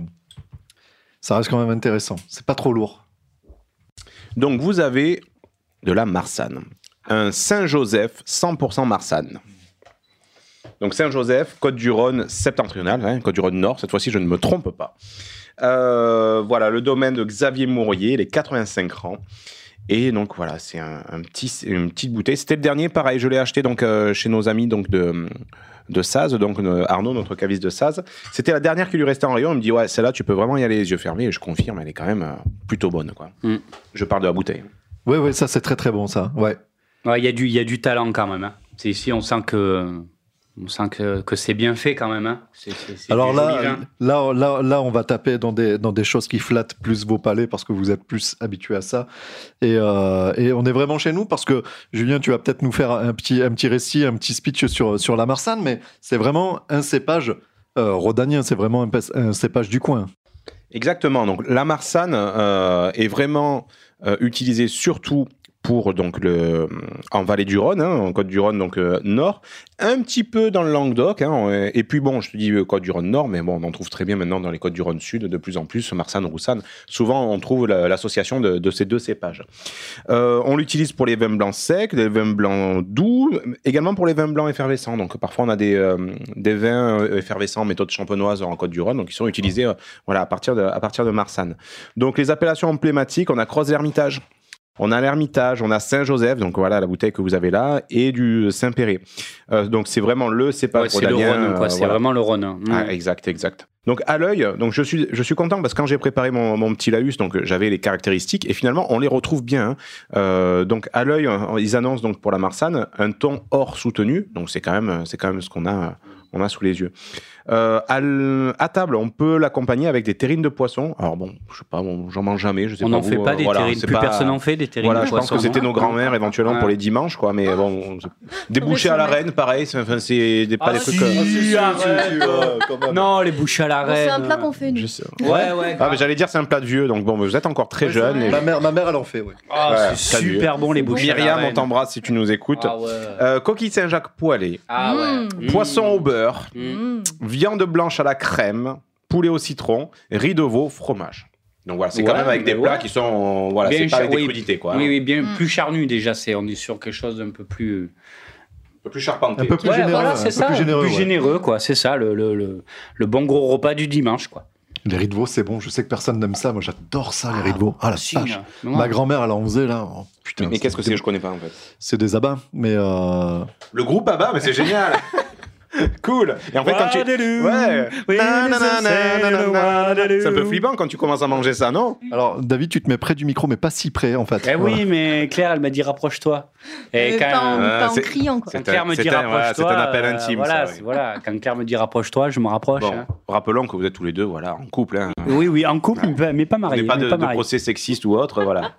ça reste quand même intéressant. C'est pas trop lourd. Donc vous avez de la Marsanne, un Saint-Joseph 100% Marsanne. Donc Saint-Joseph, Côte-du-Rhône septentrional, hein, Côte-du-Rhône nord, cette fois-ci je ne me trompe pas. Euh, voilà, le domaine de Xavier Mourier, les 85 rangs. Et donc voilà, c'est un, un petit, une petite bouteille. C'était le dernier, pareil, je l'ai acheté donc euh, chez nos amis donc de de Saz, donc euh, Arnaud, notre caviste de Saz. C'était la dernière qui lui restait en rayon. Il me dit ouais, celle-là, tu peux vraiment y aller les yeux fermés. Et je confirme, elle est quand même euh, plutôt bonne, quoi. Mm. Je parle de la bouteille. Ouais, ouais, ça c'est très très bon ça. Ouais. Ouais, Il y, a du- il y a du talent quand même. hein. C'est ici, on sent que, on sent que, que c'est bien fait quand même. hein. C'est- c'est- c'est Alors joli là, là, là, là, on va taper dans des, dans des choses qui flattent plus vos palais parce que vous êtes plus habitués à ça. Et, euh, et on est vraiment chez nous parce que, Julien, tu vas peut-être nous faire un petit, un petit récit, un petit speech sur, sur la Marsanne, mais c'est vraiment un cépage euh, rhodanien, c'est vraiment un cépage du coin. Exactement. Donc la Marsanne euh, est vraiment euh, utilisée surtout pour donc le en vallée du Rhône, hein, en Côte du Rhône donc euh, nord, un petit peu dans le Languedoc, hein, et puis bon, je te dis euh, Côte du Rhône nord, mais bon, on en trouve très bien maintenant dans les Côtes du Rhône sud de plus en plus, Marsanne, Roussanne. Souvent, on trouve la- l'association de, ces deux cépages. Euh, on l'utilise pour les vins blancs secs, les vins blancs doux, également pour les vins blancs effervescents. Donc parfois, on a des, des vins effervescents méthode champenoise en Côte du Rhône, donc qui sont utilisés voilà à partir de à partir de Marsanne. Donc les appellations emblématiques, on a Cross l'Hermitage. On a l'Ermitage, on a Saint-Joseph, donc voilà la bouteille que vous avez là, et du Saint-Péret. Euh, donc c'est vraiment le cépage Ouais, c'est le Rhône, quoi. euh, c'est voilà. vraiment le Rhône. hein. Ah, Mm. exact, exact. Donc à l'œil, donc je suis, je suis content parce que quand j'ai préparé mon, mon petit laus, donc j'avais les caractéristiques et finalement on les retrouve bien. hein. Euh, donc à l'œil, ils annoncent donc pour la Marsanne un ton or soutenu, donc c'est quand même, c'est quand même ce qu'on a, on a sous les yeux. Euh, à, table, on peut l'accompagner avec des terrines de poisson. Alors bon, je sais pas, bon, j'en mange jamais, je sais On pas. n'en vous, fait pas euh, des voilà, terrines. Plus pas- personne n'en fait des terrines Voilà, de je pense poisson. que c'était nos grands-mères éventuellement Ouais. pour les dimanches, quoi. Mais bon, des bouchées à la reine, pareil. c'est- Enfin, c'est des, pas Ah, des si, trucs. euh, arrête. Non, les bouchées à la reine. c'est un plat qu'on fait, nous. je sais. Ouais, ouais. Ah, mais j'allais dire c'est un plat de vieux, donc bon, vous êtes encore très jeune. Ma mère, ma mère, elle en fait. Ah, c'est super bon les bouchées à la Myriam, on t'embrasse si tu nous écoutes. Ah coquille Saint-Jacques poêlée, Ah ouais. Mm. Mm. poisson au beurre, Mm. Mmh. Viande blanche à la crème, poulet au citron, riz de veau, fromage. Donc voilà, c'est quand même avec des mais plats ouais. qui sont. Voilà, Bien c'est pas avec des oui. crudités, quoi. Oui, oui, bien Mm. plus charnu déjà. C'est on est sur quelque chose d'un peu plus. Un peu plus charpenté. Un peu plus Ouais, généreux, voilà, un c'est peu ça. plus généreux, plus ouais. généreux, quoi. C'est ça, le, le, le, le bon gros repas du dimanche, quoi. Les riz de veau, c'est bon. Je sais que personne n'aime ça. Moi, j'adore ça, les riz de veau. Ah la Si, vache. là. Non, Ma grand-mère, elle en faisait là. Oh, putain, Mais, mais qu'est-ce que c'est Je connais pas en fait. C'est des abats, mais euh, Le groupe ABBA, mais c'est génial Cool Et en fait, quand tu. Ouais. C'est un peu flippant quand tu commences à manger ça, non? Alors David, tu te mets près du micro, mais pas si près en fait. Eh Voilà. oui, mais Claire, elle m'a dit rapproche-toi. Et quand, pas en, euh, pas en c'est- criant, quoi. quand Claire me dit rapproche-toi, c'est un appel euh, intime, voilà, ça, oui. c'est- voilà, quand Claire me dit rapproche-toi, je me rapproche. Bon, hein. rappelons que vous êtes tous les deux, voilà, en couple. Hein. Oui, oui, en couple, mais pas- mais pas On marié. n'est pas mais de, pas de marié. procès sexiste ou autre, voilà.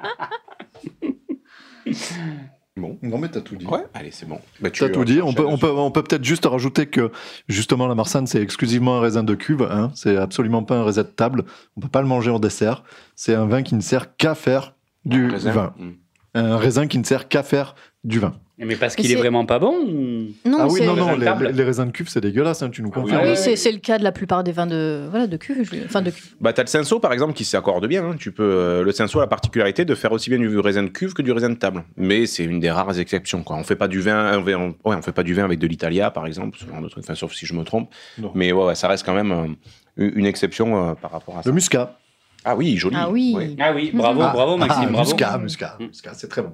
Non, mais t'as tout dit. Ouais, allez, c'est bon. Bah, T'as tout dit. On peut, on dessus. peut, on peut peut-être juste rajouter que justement la Marsanne, c'est exclusivement un raisin de cuve. Hein. C'est absolument pas un raisin de table. On peut pas le manger en dessert. C'est un vin qui ne sert qu'à faire du vin. Mm. Un raisin qui ne sert qu'à faire du vin. Mais parce qu'il est vraiment pas bon ou- Non, ah oui, non, non, raisins de les, raisins de cuve, c'est dégueulasse, hein, tu nous confirmes. Ah oui, oui, c'est oui. le cas de la plupart des vins de voilà de cuve, je- enfin de cuve. Bah, t'as le cinceau, par exemple, qui s'accorde bien. hein. Tu peux, euh, le cinceau a la particularité de faire aussi bien du raisin de cuve que du raisin de table. Mais c'est une des rares exceptions. Quoi. On fait pas du vin, on, on- ouais, on fait pas du vin avec de l'Italia, par exemple, ce genre de truc. Enfin, sauf si je me trompe. Non. Mais ouais, ouais, ça reste quand même euh, une exception euh, par rapport à ça. Le muscat. Ah oui, joli. Ah oui. Ouais. Ah oui, bravo, Ah, bravo Maxime, ah, bravo. Muscat, muscat, muscat, c'est très bon.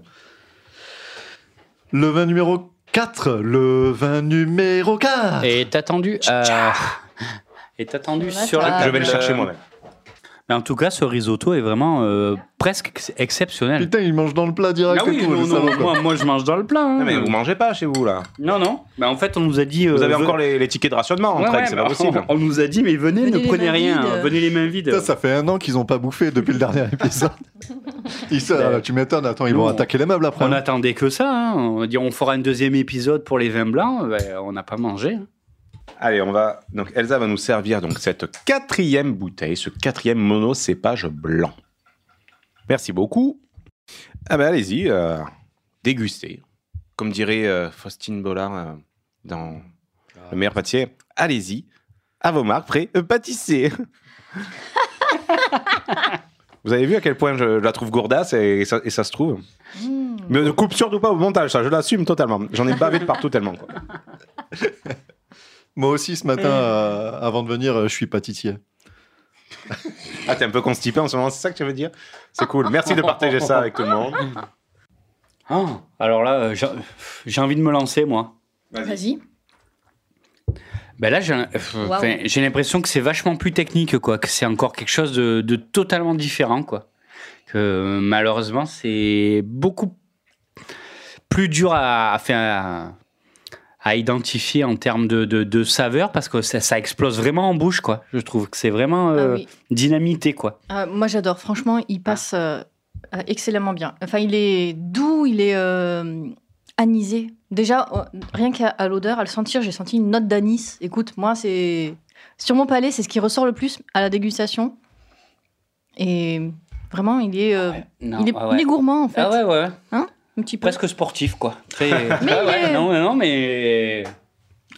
Le vin numéro 4, le vin numéro 4. Et attendu euh, t'as attendu Sur la table. Je vais le chercher moi-même. Mais en tout cas, ce risotto est vraiment euh, presque ex- exceptionnel. Putain, il mange dans le plat direct Ah oui, et tout, non, le non, salaud, quoi. moi, moi, je mange dans le plat. hein. Non, mais vous mangez pas chez vous, là. Non, non. Mais en fait, on nous a dit. Vous euh, avez ve- encore les, les tickets de rationnement en Ouais, train, ouais, c'est pas possible. On, on nous a dit, mais venez, Venez ne les prenez mains rien, vides. venez les mains vides. Putain, ça fait un an qu'ils ont pas bouffé depuis le dernier épisode. Ils se- Ben, tu m'étonnes, attends, ils nous, vont on- attaquer les meubles après. On hein. attendait que ça. hein. On a dit, on fera un deuxième épisode pour les vins blancs. Ben, on n'a pas mangé. hein. Allez, on va. Donc, Elsa va nous servir donc cette quatrième bouteille, ce quatrième monocépage blanc. Merci beaucoup. Ah ben, allez-y, euh, dégustez. Comme dirait euh, Faustine Bollard euh, dans Le meilleur pâtissier. Allez-y, à vos marques, prêts, euh, pâtissez. Vous avez vu à quel point je la trouve gourdasse et ça, et ça se trouve. Mmh. Mais ne coupe surtout pas au montage, ça, je l'assume totalement. J'en ai bavé de partout tellement. quoi. Moi aussi, ce matin, euh, avant de venir, euh, je suis pâtissier. Ah, t'es un peu constipé en ce moment, c'est ça que tu veux dire? C'est cool. Merci de partager ça avec tout le monde. Ah, alors là, euh, j'ai j'ai envie de me lancer, moi. Vas-y. Ben là, j'ai euh, Waouh. enfin, j'ai l'impression que c'est vachement plus technique, quoi. Que c'est encore quelque chose de, de totalement différent, quoi. Que euh, malheureusement, c'est beaucoup plus dur à, à faire. À identifier en termes de, de, de saveur parce que ça, ça explose vraiment en bouche quoi je trouve que c'est vraiment Ah euh, oui. dynamité quoi Ah, moi j'adore, franchement, il passe euh, euh, excellemment bien. Enfin, il est doux, il est euh, anisé. Déjà, rien qu'à l'odeur, à le sentir, j'ai senti une note d'anis. Écoute, moi, c'est sur mon palais, c'est ce qui ressort le plus à la dégustation. Et vraiment, il est, Non, il est, ah ouais. il est gourmand en fait. ah ouais ouais Un petit peu. presque sportif quoi Très... Mais Ah ouais, il est- non non mais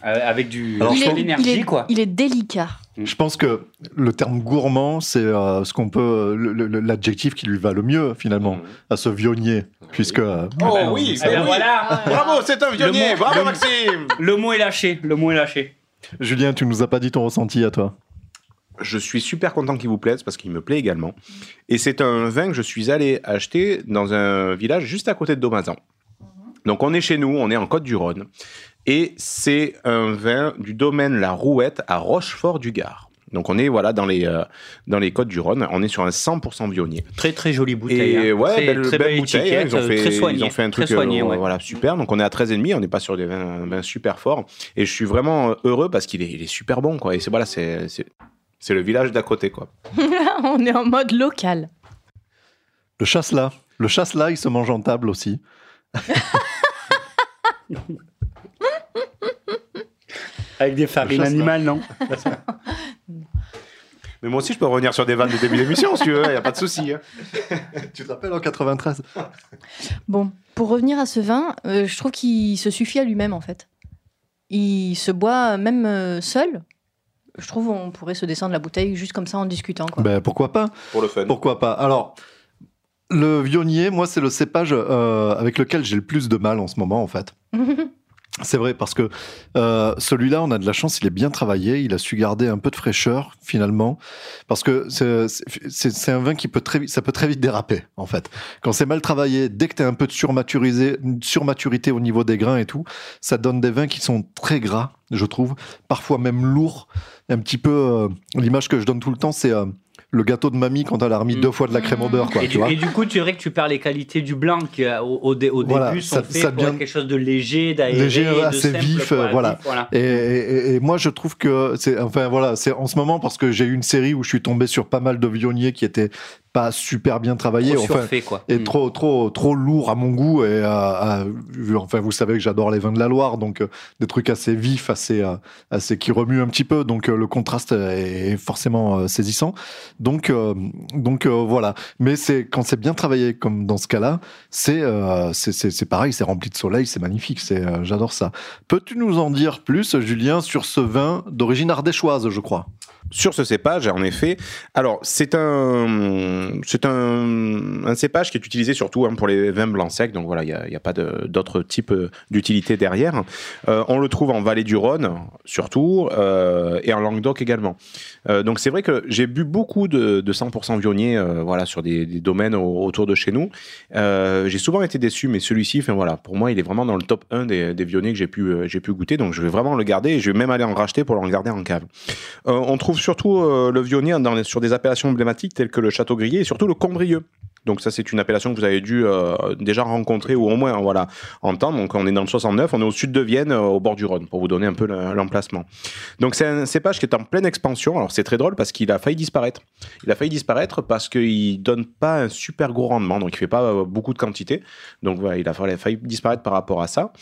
euh, avec du Alors, il, je est, trouve- il, l'énergie est, quoi il est délicat. Je pense que le terme gourmand, c'est euh, ce qu'on peut, l'adjectif qui lui va le mieux finalement à ce vionnier, puisque euh, Oh ben, oui, eh c'est ben oui. voilà Bravo, c'est un vionnier. mot- Bravo, Maxime. le mot est lâché le mot est lâché Julien, tu nous as pas dit ton ressenti à toi. Je suis super content qu'il vous plaise parce qu'il me plaît également. Et c'est un vin que je suis allé acheter dans un village juste à côté de Domazan. Donc on est chez nous, on est en Côte-du-Rhône. Et c'est un vin du domaine La Rouette à Rochefort-du-Gard. Donc on est voilà dans les, euh, dans les Côtes-du-Rhône, on est sur un 100% vionnier. très très jolie bouteille Et hein. ouais, très, belle, très belle belle bouteille. hein, étiquette, Ils ont, fait, très soigné ils ont fait un très truc soigné euh, ouais. voilà, super. Donc on est à 13,5, on n'est pas sur des vins, vins super forts. Et je suis vraiment heureux parce qu'il est, il est super bon. Quoi. Et c'est voilà, c'est, c'est, le village d'à côté. Quoi. On est en mode local. Le chasse-là, le chasse-là, il se mange en table aussi. avec des farines chasse, là. animales non Mais moi aussi, je peux revenir sur des vannes du début de l'émission, si tu veux, il n'y a pas de souci. hein. Tu te rappelles en 93 Bon, pour revenir à ce vin, euh, je trouve qu'il se suffit à lui-même en fait. Il se boit même euh, seul. Je trouve on pourrait se descendre la bouteille juste comme ça en discutant. Quoi. Ben pourquoi pas? Pour le fun. Pourquoi pas? Alors, le vionnier, moi, c'est le cépage euh, avec lequel j'ai le plus de mal en ce moment, en fait. C'est vrai, parce que euh, celui-là, on a de la chance, il est bien travaillé, il a su garder un peu de fraîcheur, finalement, parce que c'est- un vin qui peut très vite, ça peut très vite déraper, en fait. Quand c'est mal travaillé, dès que tu as un peu de surmaturisé, surmaturité au niveau des grains et tout, ça donne des vins qui sont très gras, je trouve, parfois même lourds, un petit peu... euh, L'image que je donne tout le temps, c'est... euh, le gâteau de mamie quand elle a remis deux fois de la crème au beurre, quoi, et, tu du, vois. et du coup, tu dirais que tu perds les qualités du blanc qui, euh, au, au dé- au Voilà, début, sont ça- devient être quelque chose de léger, d'aéré, léger, assez simple, vif, quoi, euh, voilà. voilà. Et, et- et moi, je trouve que c'est, enfin voilà, c'est en ce moment parce que j'ai eu une série où je suis tombé sur pas mal de vionniers qui étaient pas super bien travaillé. Trop enfin, surfait, quoi. et Mm. trop trop trop lourd à mon goût et à- à- vu- enfin vous savez que j'adore les vins de la Loire donc euh, des trucs assez vifs assez euh, assez qui remuent un petit peu donc euh, le contraste est forcément euh, saisissant donc euh, donc euh, voilà mais c'est quand c'est bien travaillé comme dans ce cas-là c'est euh, c'est c'est c'est pareil c'est rempli de soleil c'est magnifique c'est euh, j'adore ça peux-tu nous en dire plus Julien sur ce vin d'origine ardéchoise je crois? Sur ce cépage, en effet, alors c'est un, c'est un, cépage qui est utilisé surtout hein, pour les vins blancs secs, donc voilà, il n'y a, pas d'autre type euh, d'utilité derrière. Euh, on le trouve en vallée du Rhône, surtout, euh, et en Languedoc également. Donc c'est vrai que j'ai bu beaucoup de, de 100% Viognier euh, voilà, sur des, domaines au- autour de chez nous. J'ai souvent été déçu, mais celui-ci, enfin, voilà, pour moi, il est vraiment dans le top 1 des, des Viognier que j'ai pu, goûter, donc je vais vraiment le garder, et je vais même aller en racheter pour le garder en cave. On trouve surtout le Viognier dans sur des appellations emblématiques telles que le Château Et surtout le Combrieux. Donc ça, c'est une appellation que vous avez dû euh, déjà rencontrer ou au moins voilà, entendre. Donc on est dans le 69, on est au sud de Vienne, euh, au bord du Rhône, pour vous donner un peu le- l'emplacement. Donc c'est un cépage qui est en pleine expansion. Alors c'est très drôle parce qu'il a failli disparaître. Il a failli disparaître parce qu'il donne pas un super gros rendement, donc il fait pas euh, beaucoup de quantité. Donc voilà, il a failli, failli disparaître par rapport à ça.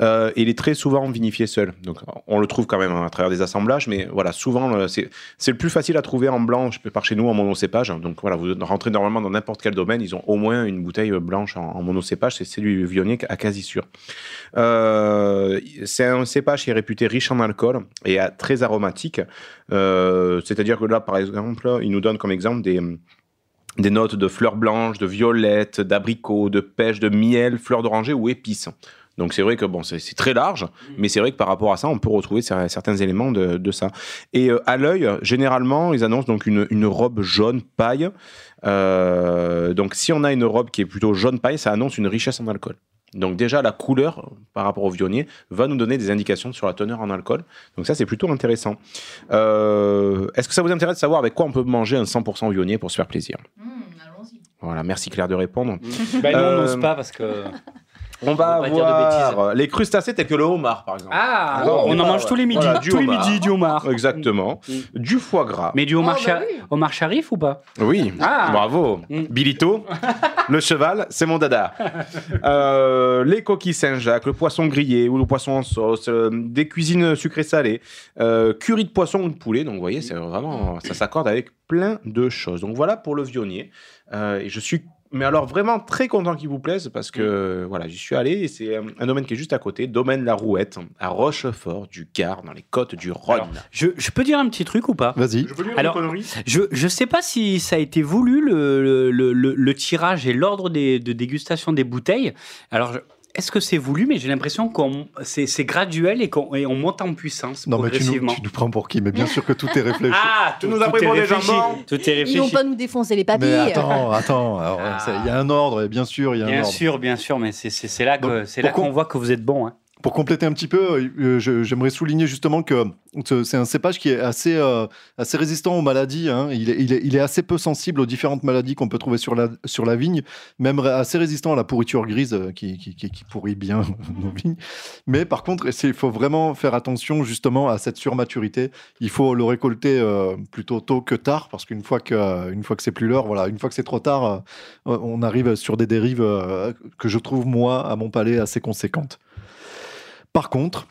Et il est très souvent vinifié seul. Donc on le trouve quand même à travers des assemblages, mais voilà, souvent c'est le plus facile à trouver en blanc par chez nous en monocépage. Donc voilà, vous rentrez normalement dans n'importe quel domaine, ils ont au moins une bouteille blanche en, en monocépage. C'est du Viognier à quasi sûr. Euh, c'est un cépage qui est réputé riche en alcool et à- très aromatique. Euh, C'est-à-dire que là, par exemple, il nous donne comme exemple des des notes de fleurs blanches, de violettes, d'abricots, de pêche, de miel, fleurs d'oranger ou épices. Donc c'est vrai que bon, c'est très large, mais c'est vrai que par rapport à ça, on peut retrouver cer- certains éléments de, de ça. Et euh, à l'œil, généralement, ils annoncent donc une, une robe jaune paille. Euh, donc si on a une robe qui est plutôt jaune paille, ça annonce une richesse en alcool. Donc déjà la couleur par rapport au Viognier va nous donner des indications sur la teneur en alcool. Donc ça c'est plutôt intéressant. Euh, Est-ce que ça vous intéresse de savoir avec quoi on peut manger un 100% Viognier pour se faire plaisir? Allons-y. Voilà, merci Claire de répondre. Bah, nous, on Euh, n'ose pas parce que. On va avoir les crustacés tels que le homard, par exemple. Ah, Alors, on on en mange tous les midis. voilà, tous les midis, du homard. Exactement. Mm. Du foie gras. Mais du homard, Oh, bah oui. homard charif ou pas? Oui, Ah. bravo. Mm. Bilito, le cheval, c'est mon dada. Euh, les coquilles Saint-Jacques, le poisson grillé ou le poisson en sauce, euh, des cuisines sucrées-salées, euh, curry de poisson ou de poulet. Donc vous voyez, c'est vraiment, ça s'accorde avec plein de choses. Donc voilà pour le Viognier. Euh, et je suis mais alors vraiment très content qu'il vous plaise parce que voilà, j'y suis allé et c'est un, un domaine qui est juste à côté, domaine La Rouette, à Rochefort du Gard, dans les côtes du Rhône. Alors, je, je peux dire un petit truc ou pas? Vas-y peux lire Alors, une Je ne sais pas si ça a été voulu, le, le, le- le- le tirage et l'ordre des- de dégustation des bouteilles. Alors, je- est-ce que c'est voulu Mais j'ai l'impression qu'on c'est c'est graduel et qu'on et on monte en puissance non mais tu nous, tu nous prends pour qui? Mais bien sûr que tout est réfléchi Ah, Tu nous as pris pour des jambons Tout est Ils vont pas nous défoncer les papiers. mais attends attends Ah. il y a un ordre et bien sûr il y a un Bien ordre sûr, bien sûr, mais c'est- c'est c'est là que Donc, c'est là pourquoi- qu'on voit que vous êtes bon. Hein. Pour compléter un petit peu, euh, je- j'aimerais souligner justement que ce- c'est un cépage qui est assez, euh, assez résistant aux maladies. hein. Il, est, assez peu sensible aux différentes maladies qu'on peut trouver sur la, sur la vigne, même assez résistant à la pourriture grise euh, qui, qui- pourrit bien nos vignes. Mais par contre, il faut vraiment faire attention justement à cette surmaturité. Il faut le récolter euh, plutôt tôt que tard, parce qu'une fois que, que c'est plus l'heure, voilà, une fois que c'est trop tard, euh, on arrive sur des dérives euh, que je trouve, moi, à mon palais, assez conséquentes. Par contre,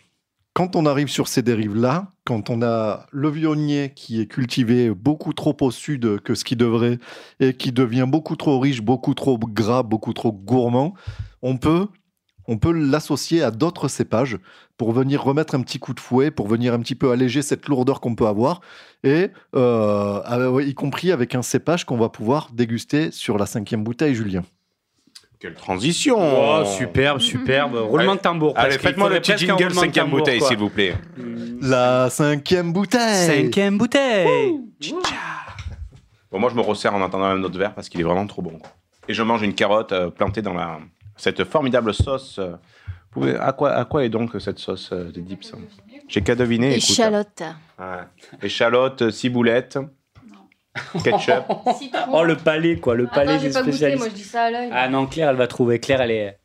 quand on arrive sur ces dérives-là, quand on a le viognier qui est cultivé beaucoup trop au sud que ce qui devrait et qui devient beaucoup trop riche, beaucoup trop gras, beaucoup trop gourmand, on peut, on peut l'associer à d'autres cépages pour venir remettre un petit coup de fouet, pour venir un petit peu alléger cette lourdeur qu'on peut avoir, et euh, ah y compris avec un cépage qu'on va pouvoir déguster sur la cinquième bouteille, Julien. Quelle transition Oh, superbe, superbe. Roulement de tambour. Allez, presque. Il faites-moi le faudrait petit presque un jingle roulement de cinquième tambour, bouteille, quoi. s'il vous plaît. La cinquième bouteille Cinquième bouteille. Bon, moi, je me resserre en attendant un autre verre parce qu'il est vraiment trop bon. Et je mange une carotte euh, plantée dans la, cette formidable sauce. euh. Vous pouvez- à, quoi, à quoi est donc cette sauce euh, de dips? J'ai qu'à deviner. écoute. Échalote. Ouais. Échalote, ciboulette, ketchup. Oh, le palais, quoi. Le palais Attends, des j'ai pas goûté, spécialistes. moi je dis ça à l'œil. Ah non, Claire, elle va trouver. Claire, elle est.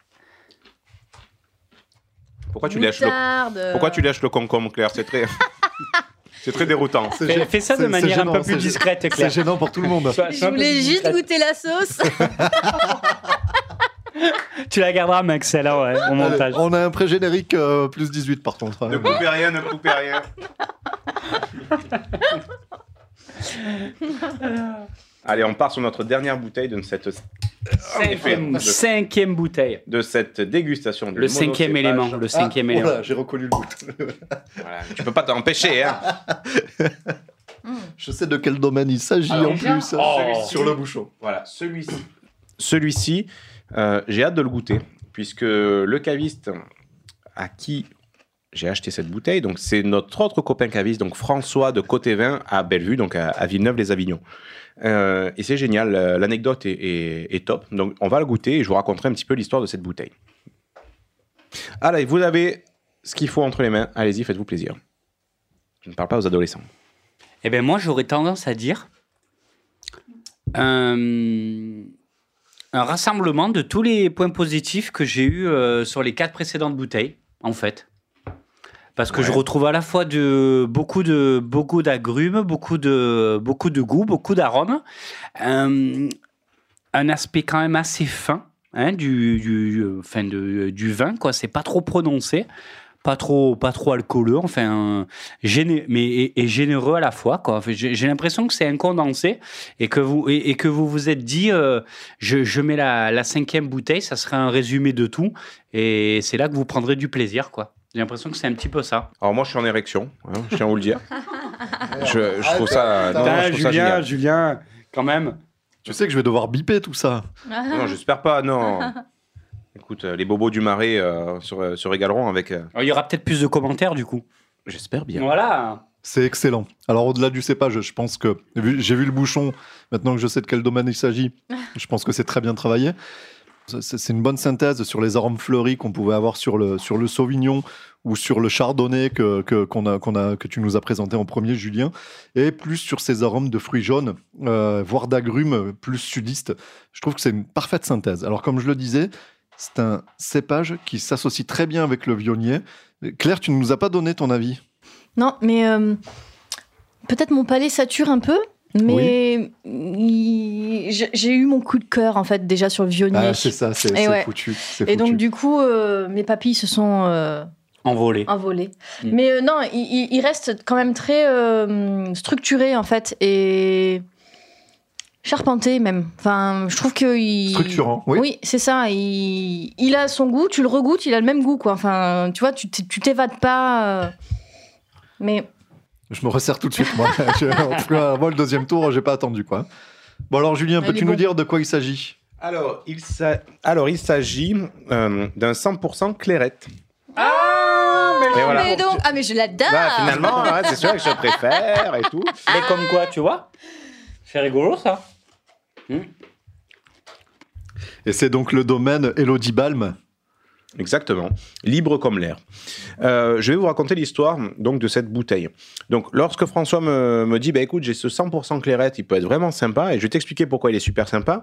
Pourquoi tu lèches le, Moutarde. pourquoi tu lèches le concombre, Claire? C'est très. C'est très déroutant. C'est Fais, gê- fais ça de c'est- manière un gênant, peu plus c'est gê- discrète, C'est Claire. gênant pour tout le monde. Sois- Je sois un peu voulais plus juste discrète. goûter la sauce. Tu la garderas, mec, celle-là, ouais, au Allez, montage. on a un pré-générique euh, plus 18 par contre. Ne coupez rien, ne coupez rien. Allez, on part sur notre dernière bouteille de cette, Cinquième, de- cinquième bouteille. de cette dégustation. du Le cinquième élément. Le cinquième élément. Voilà, j'ai reconnu le goût. Voilà, tu peux pas t'empêcher. Hein. Je sais de quel domaine il s'agit en plus. Oh. Sur le bouchon. Voilà, celui-ci. Celui-ci, euh, j'ai hâte de le goûter, puisque le caviste à qui j'ai acheté cette bouteille, donc c'est notre autre copain caviste, donc François de Côté Vin à Bellevue, donc à, Villeneuve-les-Avignon. Euh, et c'est génial, euh, l'anecdote est, top. Donc on va le goûter et je vous raconterai un petit peu l'histoire de cette bouteille. Allez, vous avez ce qu'il faut entre les mains. Allez-y, faites-vous plaisir. Je ne parle pas aux adolescents. Eh bien, moi, j'aurais tendance à dire un rassemblement de tous les points positifs que j'ai eus euh, sur les quatre précédentes bouteilles, en fait. Parce que je retrouve à la fois de, beaucoup de beaucoup d'agrumes, beaucoup de, beaucoup de goût, beaucoup d'arômes, un, un aspect quand même assez fin hein, du, du, enfin de- du vin, quoi. C'est pas trop prononcé, pas trop, pas trop alcooleux, enfin, géné- mais et, et généreux à la fois, quoi. Enfin, j'ai l'impression que c'est un condensé et que vous et, et que vous vous êtes dit, euh, je, je mets la, la cinquième bouteille, ça serait un résumé de tout, et c'est là que vous prendrez du plaisir, quoi. J'ai l'impression que c'est un petit peu ça. Alors moi, je suis en érection, hein, je tiens à vous le dire. je, je trouve ça... non, Putain, je trouve ça génial. Julien, quand même. Tu sais que je vais devoir biper tout ça. Non, j'espère pas, non. Écoute, euh, les bobos du marais euh, se, ré- se régaleront avec... euh, Il y aura peut-être plus de commentaires du coup. J'espère bien. Voilà. C'est excellent. Alors au-delà du cépage, je pense que j'ai vu le bouchon. Maintenant que je sais de quel domaine il s'agit, je pense que c'est très bien travaillé. C'est une bonne synthèse sur les arômes fleuris qu'on pouvait avoir sur le, sur le Sauvignon ou sur le Chardonnay que, que, que tu nous as présenté en premier, Julien, et plus sur ces arômes de fruits jaunes, euh, voire d'agrumes plus sudistes. Je trouve que c'est une parfaite synthèse. Alors comme je le disais, c'est un cépage qui s'associe très bien avec le vionnier. Claire, tu ne nous as pas donné ton avis? Non, mais euh, peut-être mon palais sature un peu, mais j'ai eu mon coup de cœur en fait déjà sur le vionnier. Ah, c'est ça, c'est ouais. foutu. Et donc du coup, euh, mes papilles se sont euh, Envolé. envolées. Mm. Mais euh, non, il, reste quand même très euh, structuré en fait et charpenté même. Enfin, je trouve que il... Structurant, oui. c'est ça. Il... il a son goût, tu le regoutes, il a le même goût quoi. Enfin, tu vois, tu t'é- tu t'évades pas. euh, Mais Je me resserre tout de suite, moi. Je- en tout cas, moi, le deuxième tour, j'ai pas attendu, quoi. Bon, alors, Julien, peux-tu nous bon. dire de quoi il s'agit? Alors, il s'agit euh, d'un 100% clairette. Ah, mais, Et voilà. mais donc, ah mais je l'adore. Bah, finalement, ouais, c'est sûr que je préfère et tout. mais comme quoi, tu vois? C'est rigolo ça. Et c'est donc le domaine Elodie Balm. Exactement, libre comme l'air. Euh, je vais vous raconter l'histoire donc de cette bouteille. Donc, lorsque François me, me dit, bah écoute, j'ai ce 100% clairette, il peut être vraiment sympa, et je vais t'expliquer pourquoi il est super sympa.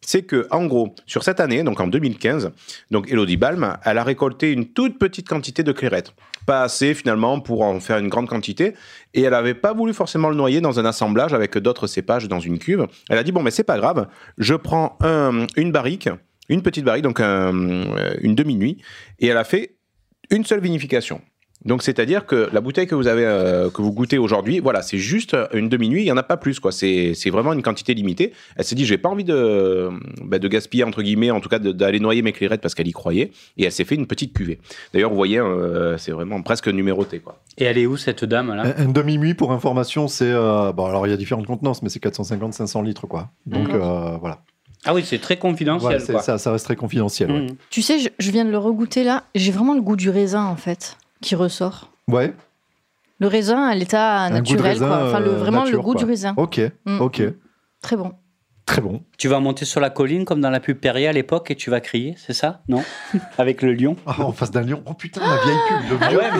C'est que, en gros, sur cette année, donc en 2015, donc Elodie Balm, elle a récolté une toute petite quantité de clairette, pas assez finalement pour en faire une grande quantité, et elle n'avait pas voulu forcément le noyer dans un assemblage avec d'autres cépages dans une cuve. Elle a dit bon, mais c'est pas grave, je prends un- une barrique une petite barrique, donc un- euh, une demi-nuit, et elle a fait une seule vinification. Donc c'est-à-dire que la bouteille que vous avez, euh, que vous goûtez aujourd'hui, voilà, c'est juste une demi-nuit, il y en a pas plus, quoi. C'est vraiment une quantité limitée. Elle s'est dit, j'ai pas envie de, bah, de gaspiller entre guillemets, en tout cas d'aller noyer mes clairettes parce qu'elle y croyait, et elle s'est fait une petite cuvée. D'ailleurs, vous voyez, euh, c'est vraiment presque numéroté, quoi. Et elle est où cette dame là? Un, un demi-nuit, pour information, c'est. euh, bon, alors, il y a différentes contenances, mais c'est 450-500 litres, quoi. Donc, euh, voilà. Ah oui, c'est très confidentiel. Quoi. ça, ça reste très confidentiel. ouais. Mhm. Tu sais, je, je viens de le regoûter là. J'ai vraiment le goût du raisin en fait qui ressort. Ouais, Le raisin à l'état Un goût de naturel, raisin, quoi. Enfin, le, euh, vraiment nature, le goût quoi. du raisin. ok, Mm. ok. Très bon. Très bon. Tu vas monter sur la colline comme dans la pub Perrier à l'époque et tu vas crier, c'est ça? Non? Avec le lion Ah, en face d'un lion. Oh putain, la vieille pub, le vieux ouais.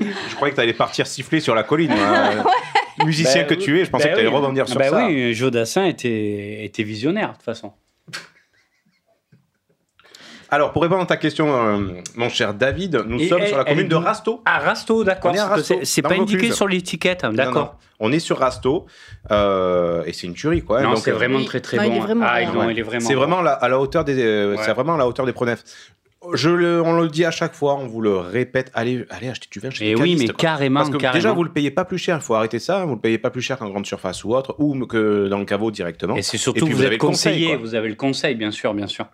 Je croyais que tu allais partir siffler sur la colline. hein. Musicien Ben que tu es, je pensais Ben que tu allais oui. rebondir sur Ben ça. oui, Joe Dassin était, était visionnaire de toute façon. Alors, pour répondre à ta question, euh, mon cher David, nous Et sommes elle- sur la commune de Rasto. Ah, Rasto, d'accord. C'est- pas indiqué sur l'étiquette, hein, d'accord. On est sur Rasto euh, et c'est une tuerie quoi. Non, Donc, c'est euh, vraiment oui. très très Non, il bon. est vraiment ah, bon. non, Ouais. il est vraiment. C'est bon. vraiment la- à la hauteur des, euh, Ouais. c'est vraiment à la hauteur des pronefs. Je le, on le dit à chaque fois, on vous le répète. Allez, allez acheter du vin chez Et les oui, mais quoi. carrément, Parce que carrément. déjà, vous le payez pas plus cher. Il faut arrêter ça. Vous le payez pas plus cher qu'en grande surface ou autre, ou que dans le caveau directement. Et c'est Et surtout puis, vous, vous avez êtes le conseil, conseillé, quoi. vous avez le conseil, bien sûr, bien sûr.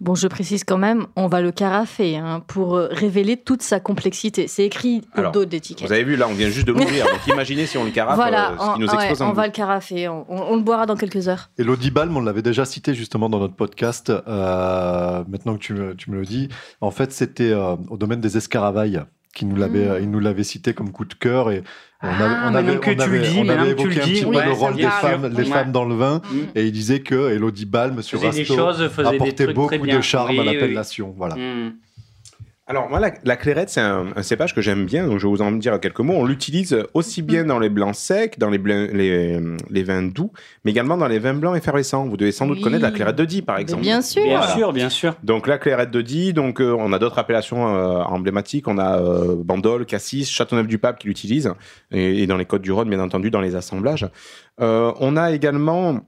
Bon, je précise quand même, on va le carafer hein, pour euh, révéler toute sa complexité. C'est écrit au dos de l'étiquette. Vous avez vu là, on vient juste de l'ouvrir. donc imaginez si on le carafe, Voilà, euh, ce qui nous on, ouais, explose en on va le carafer. On, on- on le boira dans quelques heures. Elodie Balm, on l'avait déjà cité justement dans notre podcast. euh, maintenant que tu me, tu me le dis, en fait, c'était euh, au domaine des escaravailles qui nous l'avait, Mm. il nous l'avait cité comme coup de cœur et on Ah, avait, on maintenant avait, que on tu le avait- dis, on avait évoqué le un dis, petit peu ouais, le rôle des femmes, les Ouais. femmes dans le vin Mm. et il disait que Elodie Balm sur Rasto des apportait trucs beaucoup très bien. de charme Oui, à oui. l'appellation. Voilà. Hmm. Alors moi, la, la clairette, c'est un, un cépage que j'aime bien, donc je vais vous en dire quelques mots. On l'utilise aussi bien Mm. dans les blancs secs, dans les, blancs- les, les vins doux, mais également dans les vins blancs effervescents. Vous devez sans doute Oui. connaître la clairette de Die, par Mais exemple. bien sûr. Bien Voilà. sûr, bien sûr. Donc la clairette de Die, donc euh, on a d'autres appellations euh, emblématiques. On a euh, Bandol, Cassis, Châteauneuf-du-Pape qui l'utilisent, et, et dans les Côtes-du-Rhône, bien entendu, dans les assemblages. Euh, on a également euh,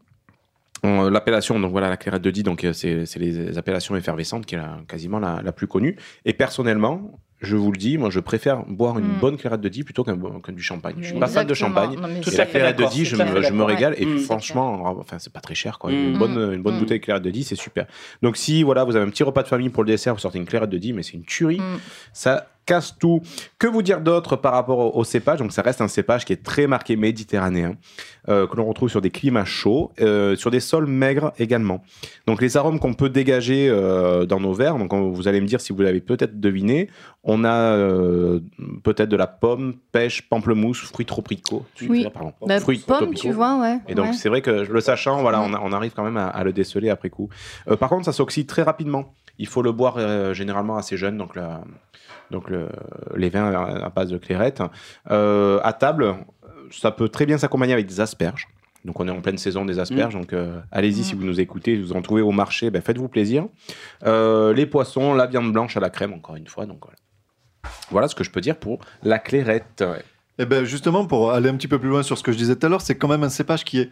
l'appellation, donc voilà, la clairette de Die, donc euh, c'est c'est les appellations effervescentes qui est la- quasiment la, la plus connue. Et personnellement, je vous le dis, moi je préfère boire une Mm. bonne clairette de Die plutôt qu'un bon- qu'un du champagne. Je suis pas fan de champagne. Non, mais Tout Et c'est- la clairette de Die, je me, je me régale. Et Mm. franchement, enfin, c'est pas très cher, quoi. Mm. Une bonne, une bonne Mm. bouteille de clairette de Die, c'est super. Donc, si voilà, vous avez un petit repas de famille pour le dessert, vous sortez une clairette de Die, mais c'est une tuerie. Mm. Ça casse tout. Que vous dire d'autre par rapport au, au cépage? Donc, ça reste un cépage qui est très marqué méditerranéen, euh, que l'on retrouve sur des climats chauds, euh, sur des sols maigres également. Donc, les arômes qu'on peut dégager euh, dans nos verres, donc on- vous allez me dire si vous l'avez peut-être deviné, on a peut-être de la pomme, pêche, pamplemousse, fruits tropicots. Oui. Pardon, Bah, fruits pomme, tropicaux. tu vois, ouais. Et donc, ouais. c'est vrai que le sachant, voilà, on, arrive quand même à, à le déceler après coup. Par contre, ça s'oxyde très rapidement. Il faut le boire euh, généralement assez jeune, donc, la- donc le- les vins à, base de clairette. Euh, à table, ça peut très bien s'accompagner avec des asperges. Donc, on est en pleine saison des asperges. Donc, euh, allez-y Mm. si vous nous écoutez, vous en trouvez au marché, ben, faites-vous plaisir. Euh, les poissons, la viande blanche à la crème, encore une fois. Donc, voilà. Voilà ce que je peux dire pour la clairette. Et ben justement, pour aller un petit peu plus loin sur ce que je disais tout à l'heure, c'est quand même un cépage qui est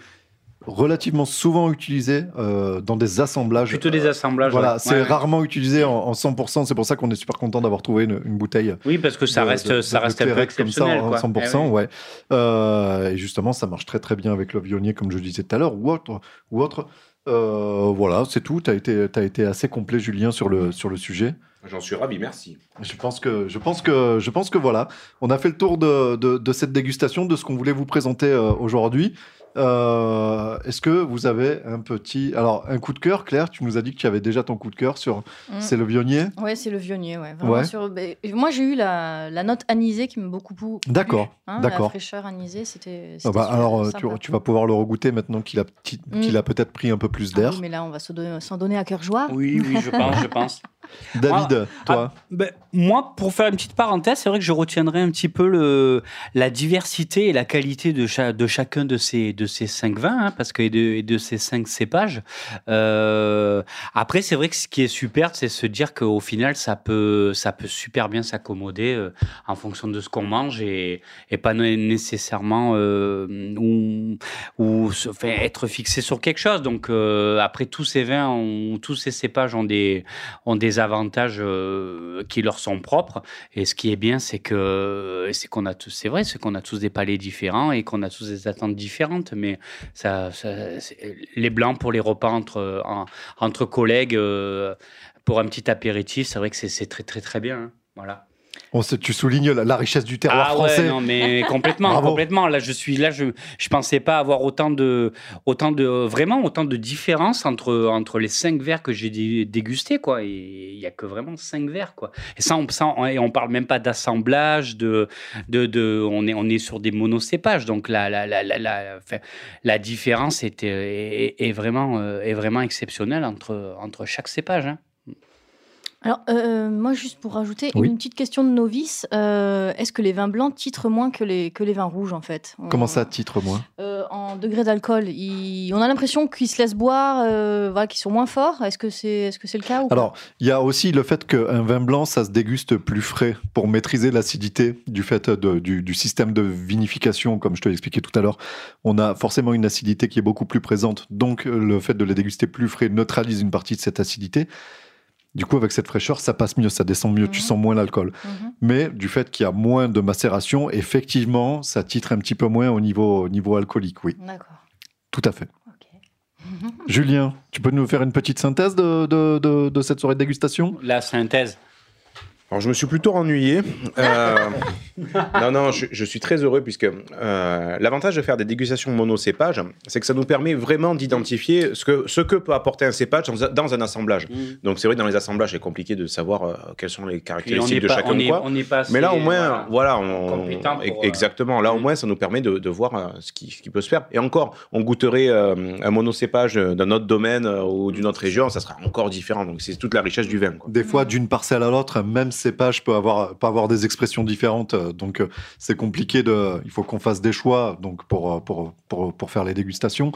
relativement souvent utilisé euh, dans des assemblages. Plutôt des assemblages. Voilà, ouais. c'est Ouais, ouais. rarement utilisé en, en 100%. C'est pour ça qu'on est super content d'avoir trouvé une, une bouteille. Oui, parce que ça de- reste, de- ça de reste un peu clairette comme ça exceptionnel. en quoi. 100%, Eh ouais. Euh, et justement, ça marche très très bien avec le vionnier, comme je disais tout à l'heure, ou autre. Ou autre. Euh, voilà, c'est tout. Tu as été, t'as été assez complet, Julien, sur le, sur le sujet. J'en suis ravi, merci. Je pense que, je pense que, je pense que voilà, on a fait le tour de, de, de cette dégustation, de ce qu'on voulait vous présenter euh, aujourd'hui. Euh, Est-ce que vous avez un petit, alors un coup de cœur, Claire? Tu nous as dit que tu avais déjà ton coup de cœur sur, c'est le vionnier. Ouais, c'est le vionnier, ouais. Vraiment Ouais. sur- Moi, j'ai eu la, la note anisée qui m'a beaucoup plu. D'accord, Hein, d'accord. La fraîcheur anisée, c'était. Ah bah, alors, euh, tu, vas pouvoir le regoûter maintenant qu'il a, petit- Mm. a peut-être pris un peu plus Ah d'air. oui, mais là, on va s'en donner, s'en donner à cœur joie. Oui, oui, je pense, je pense. David, toi Ben, moi, pour faire une petite parenthèse, c'est vrai que je retiendrai un petit peu le, la diversité et la qualité de, cha- de chacun de ces, de ces cinq vins, hein, parce que et de, et de ces cinq cépages. Euh, après, c'est vrai que ce qui est super, c'est se dire qu'au final, ça peut, ça peut super bien s'accommoder euh, en fonction de ce qu'on mange et, et pas né- nécessairement euh, ou, ou se- être fixé sur quelque chose. Donc, après, tous ces vins, ont, tous ces cépages ont des, ont des avantages euh, qui leur sont propres. Et ce qui est bien, c'est que c'est qu'on a tous, c'est vrai, c'est qu'on a tous des palais différents et qu'on a tous des attentes différentes. Mais les blancs pour les repas entre en- entre collègues, euh, pour un petit apéritif, c'est vrai que c'est très très très bien. hein. Voilà. On tu soulignes la, la richesse du terroir Ah français. ouais, non mais complètement, Bravo. complètement. Là, je suis là, je je pensais pas avoir autant de autant de vraiment autant de différences entre entre les cinq verres que j'ai dé- dégustés quoi. Et il y a que vraiment cinq verres quoi. Et ça, on, ça, on- et on parle même pas d'assemblage, de de de on est on est sur des monocépages. Donc la la la la la, enfin, la différence est, est, est vraiment euh, est vraiment exceptionnelle entre entre chaque cépage. hein. Alors, euh, moi, juste pour rajouter, Oui. une petite question de novice. euh, Est-ce que les vins blancs titrent moins que les, que les vins rouges, en fait? On- Comment ça, titre moins? Euh, En degré d'alcool, on a l'impression qu'ils se laissent boire, euh, voilà, qu'ils sont moins forts. Est-ce que c'est est -ce c'est le cas ou Alors, il y a aussi le fait qu'un vin blanc, ça se déguste plus frais pour maîtriser l'acidité du fait de- du, du système de vinification, comme je te l'ai expliqué tout à l'heure. On a forcément une acidité qui est beaucoup plus présente, donc euh, le fait de les déguster plus frais neutralise une partie de cette acidité. Du coup, avec cette fraîcheur, ça passe mieux, ça descend mieux, tu Mhm. sens moins l'alcool. Mhm. Mais du fait qu'il y a moins de macération, effectivement, ça titre un petit peu moins au niveau, au niveau alcoolique, oui, D'accord. tout à fait. Julien, tu peux nous faire une petite synthèse de, de- de- de cette soirée de dégustation? La synthèse. Alors, je me suis plutôt ennuyé. Euh, non, non, je, je suis très heureux puisque euh, l'avantage de faire des dégustations monocépages, c'est que ça nous permet vraiment d'identifier ce que, ce que peut apporter un cépage dans, un- dans un assemblage. Donc, c'est vrai, dans les assemblages, c'est compliqué de savoir euh, quelles sont les caractéristiques de pas, chacun. on est, quoi. on n'est pas Mais là, au moins, voilà, on, compétent pour, euh, exactement. Là, au mm. moins, ça nous permet de, de voir euh, ce, qui, ce qui peut se faire. Et encore, on goûterait euh, un monocépage d'un autre domaine euh, ou d'une autre région, ça sera encore différent. Donc, c'est toute la richesse du vin. quoi. Des fois, d'une parcelle à l'autre, même cépage peut avoir, avoir des expressions différentes. euh, Donc, euh, c'est compliqué. Il faut qu'on fasse des choix donc pour, euh, faire les dégustations.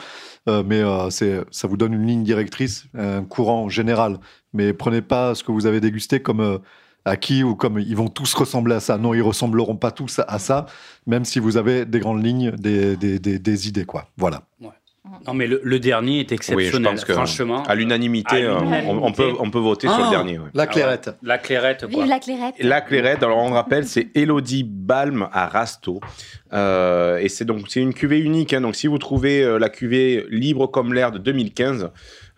Mais ça vous donne une ligne directrice, un courant général. Mais prenez pas ce que vous avez dégusté comme. acquis ou comme ils vont tous ressembler à ça. Non, ils ressembleront pas tous à ça, même si vous avez des grandes lignes, des, idées. Voilà. Non, mais le, le dernier est Oui, je exceptionnel, pense que franchement. à l'unanimité, euh, on, on peut, on peut voter sur Ah. le dernier. ouais. La Ah ouais. clairette. La clairette, quoi. Vive la clairette. La clairette, alors on rappelle, c'est Elodie Balm à Rasto. Euh, et c'est donc c'est une cuvée unique. hein. donc si vous trouvez euh, la cuvée libre comme l'air de 2015,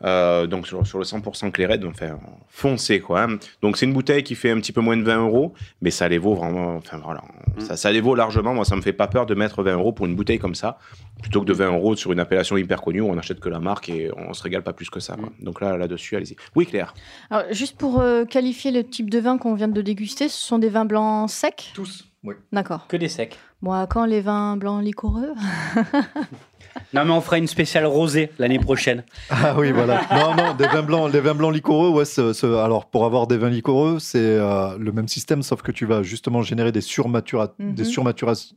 euh, donc sur, sur le 100% clairette, enfin foncé quoi. hein. Donc c'est une bouteille qui fait un petit peu moins de 20 euros, mais ça les vaut vraiment. Enfin voilà, ça, ça les vaut largement. Moi, ça me fait pas peur de mettre 20 euros pour une bouteille comme ça, plutôt que de 20 euros sur une appellation hyper connue où on achète que la marque et on se régale pas plus que ça. quoi. Donc là, là-dessus, allez-y. Oui, Claire. Alors, juste pour euh, qualifier le type de vin qu'on vient de déguster, ce sont des vins blancs secs? Tous. Oui. D'accord. Que des secs. Bon, à quand les vins blancs liquoreux Non, mais on fera une spéciale rosée l'année prochaine. Ah oui, voilà. Non, non, des vins blancs, les vins blancs liquoreux, ouais, ce- ce- alors pour avoir des vins liquoreux, c'est euh, le même système, sauf que tu vas justement générer des, surmatura- Mhm. des, surmatura-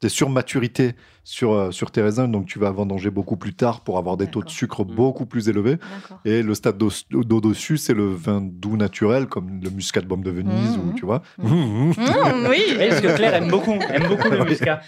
des surmaturités sur, euh, sur tes raisins, donc tu vas vendanger beaucoup plus tard pour avoir des taux de sucre Mhm. beaucoup plus élevés. D'accord. Et le stade d'au- d'au-dessus, c'est le vin doux naturel, comme le muscat de Baume de Venise, Mhm. ou tu vois. Mmh, oui Oui, parce que Claire aime beaucoup, aime beaucoup le muscat.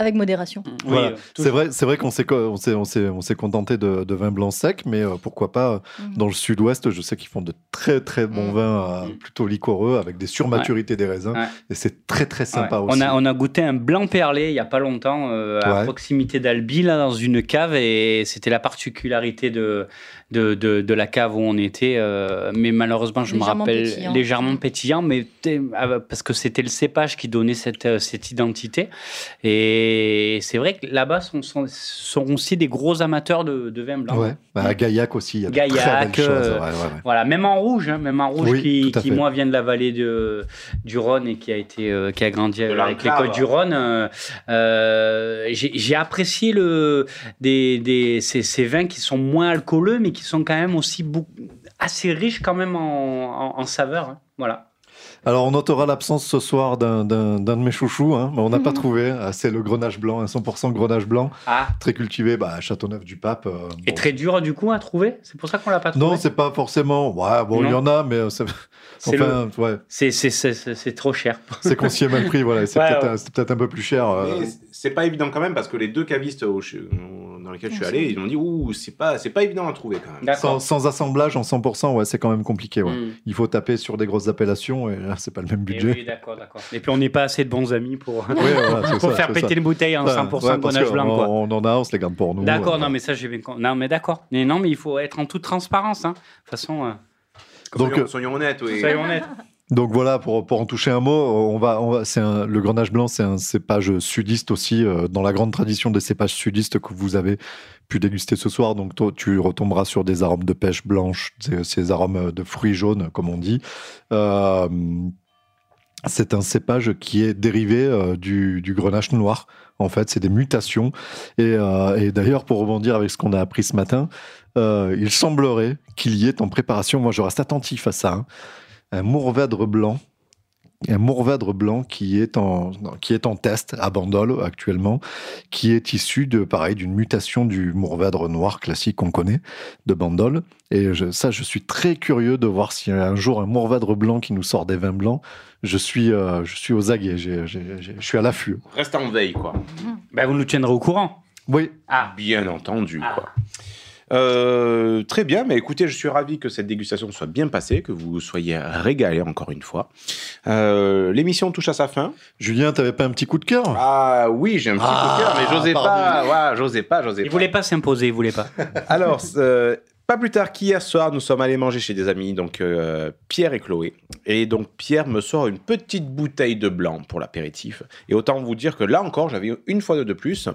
Avec modération. Oui, Voilà. euh, C'est vrai, c'est vrai qu'on s'est, on s'est, on s'est, on s'est contenté de, de vins blancs secs, mais euh, pourquoi pas euh, Mhm. dans le sud-ouest, je sais qu'ils font de très très bons Mhm. vins euh, Mhm. plutôt liquoreux avec des surmaturités des raisins, Ouais. et c'est très très sympa Ouais. aussi. On a, on a goûté un blanc perlé il y a pas longtemps euh, à Ouais. proximité d'Albi, là, dans une cave, et c'était la particularité de, de, de, de la cave où on était. euh, mais malheureusement, je me rappelle pétillant. légèrement pétillant, mais ah, parce que c'était le cépage qui donnait cette, euh, cette identité. Et c'est vrai que là-bas, sont, sont, sont aussi des gros amateurs de, de vin blanc. Ouais. Bah, à Gaillac aussi, il y a de très Gaillac, belles choses. euh, ouais, ouais, ouais. Voilà, même en rouge, hein, même en rouge Oui, qui, qui, moi vient de la vallée de, du Rhône et qui a été euh, qui a grandi De avec les côtes du Rhône. euh, euh, J'ai j'ai apprécié le des, des ces, ces vins qui sont moins alcooleux mais qui sont quand même aussi beaucoup, assez riches quand même en, en, en saveur. hein. Voilà. Alors on notera l'absence ce soir d'un, de mes chouchous, hein, mais on n'a pas Mhm. trouvé. Ah, c'est le Grenache blanc, un 100% Grenache blanc, Ah, très cultivé bah, à Châteauneuf-du-Pape. euh, et bon. très dur du coup à trouver? C'est pour ça qu'on l'a pas trouvé? Non, c'est pas forcément. Ouais, bon, il y en a, mais euh, c'est... Enfin, ouais, c'est trop cher. c'est qu'on s'y est mal pris. Voilà, c'est, Ouais, peut-être, ouais. un- peu plus cher. euh, c'est pas évident quand même parce que les deux cavistes où je- dans lesquels je suis allé, ils m'ont dit ouh c'est pas c'est pas évident à trouver quand même. Sans, sans assemblage en 100%, ouais, c'est quand même compliqué. Ouais. Mm. Il faut taper sur des grosses appellations et là, c'est pas le même Et budget. oui, d'accord, d'accord. Et puis on n'est pas assez de bons amis pour, Oui, voilà, c'est pour ça, faire péter ça. une bouteille en Ouais, 100% ouais, de que blanc. on, quoi. on en a, on se les garde pour nous. D'accord, non, mais ça, j'ai bien compris. Non, mais d'accord. Mais non, mais il faut être en toute transparence. Hein. De toute façon, euh, Donc, soyons, euh, soyons honnêtes. Oui. soyons honnêtes. Donc voilà, pour, pour en toucher un mot, on va, va, c'est le Grenache blanc, c'est un cépage sudiste aussi, euh, dans la grande tradition des cépages sudistes que vous avez pu déguster ce soir. Donc tu retomberas sur des arômes de pêche blanche, ces, arômes de fruits jaunes, comme on dit. Euh, C'est un cépage qui est dérivé euh, du, grenache noir. En fait, c'est des mutations. Et, d'ailleurs, pour rebondir avec ce qu'on a appris ce matin, il semblerait qu'il y ait en préparation, moi je reste attentif à ça, hein, un mourvèdre blanc. Un mourvèdre blanc qui est, en, qui est en test à Bandol actuellement, qui est issu de pareil d'une mutation du mourvèdre noir classique qu'on connaît de Bandol. Et je- ça, je suis très curieux de voir s'il y a un jour un mourvèdre blanc qui nous sort des vins blancs. Je suis, euh, je suis aux aguets, j'ai- j'ai- j'ai- je suis à l'affût. Reste en veille, quoi. Ben, vous nous tiendrez au courant. Oui, Ah, Bien entendu, Ah. quoi. Euh, très bien, mais écoutez, je suis ravi que cette dégustation soit bien passée, que vous soyez régalés encore une fois. Euh, L'émission touche à sa fin. Julien, t'avais pas un petit coup de cœur? Ah oui, j'ai un petit coup de cœur, mais j'osais pas. Ouais, j'osais pas, j'osais il pas. voulait pas s'imposer, il voulait pas. Alors, euh, pas plus tard qu'hier soir, nous sommes allés manger chez des amis, donc euh, Pierre et Chloé. Et donc Pierre me sort une petite bouteille de blanc pour l'apéritif. Et autant vous dire que là encore, j'avais une fois de plus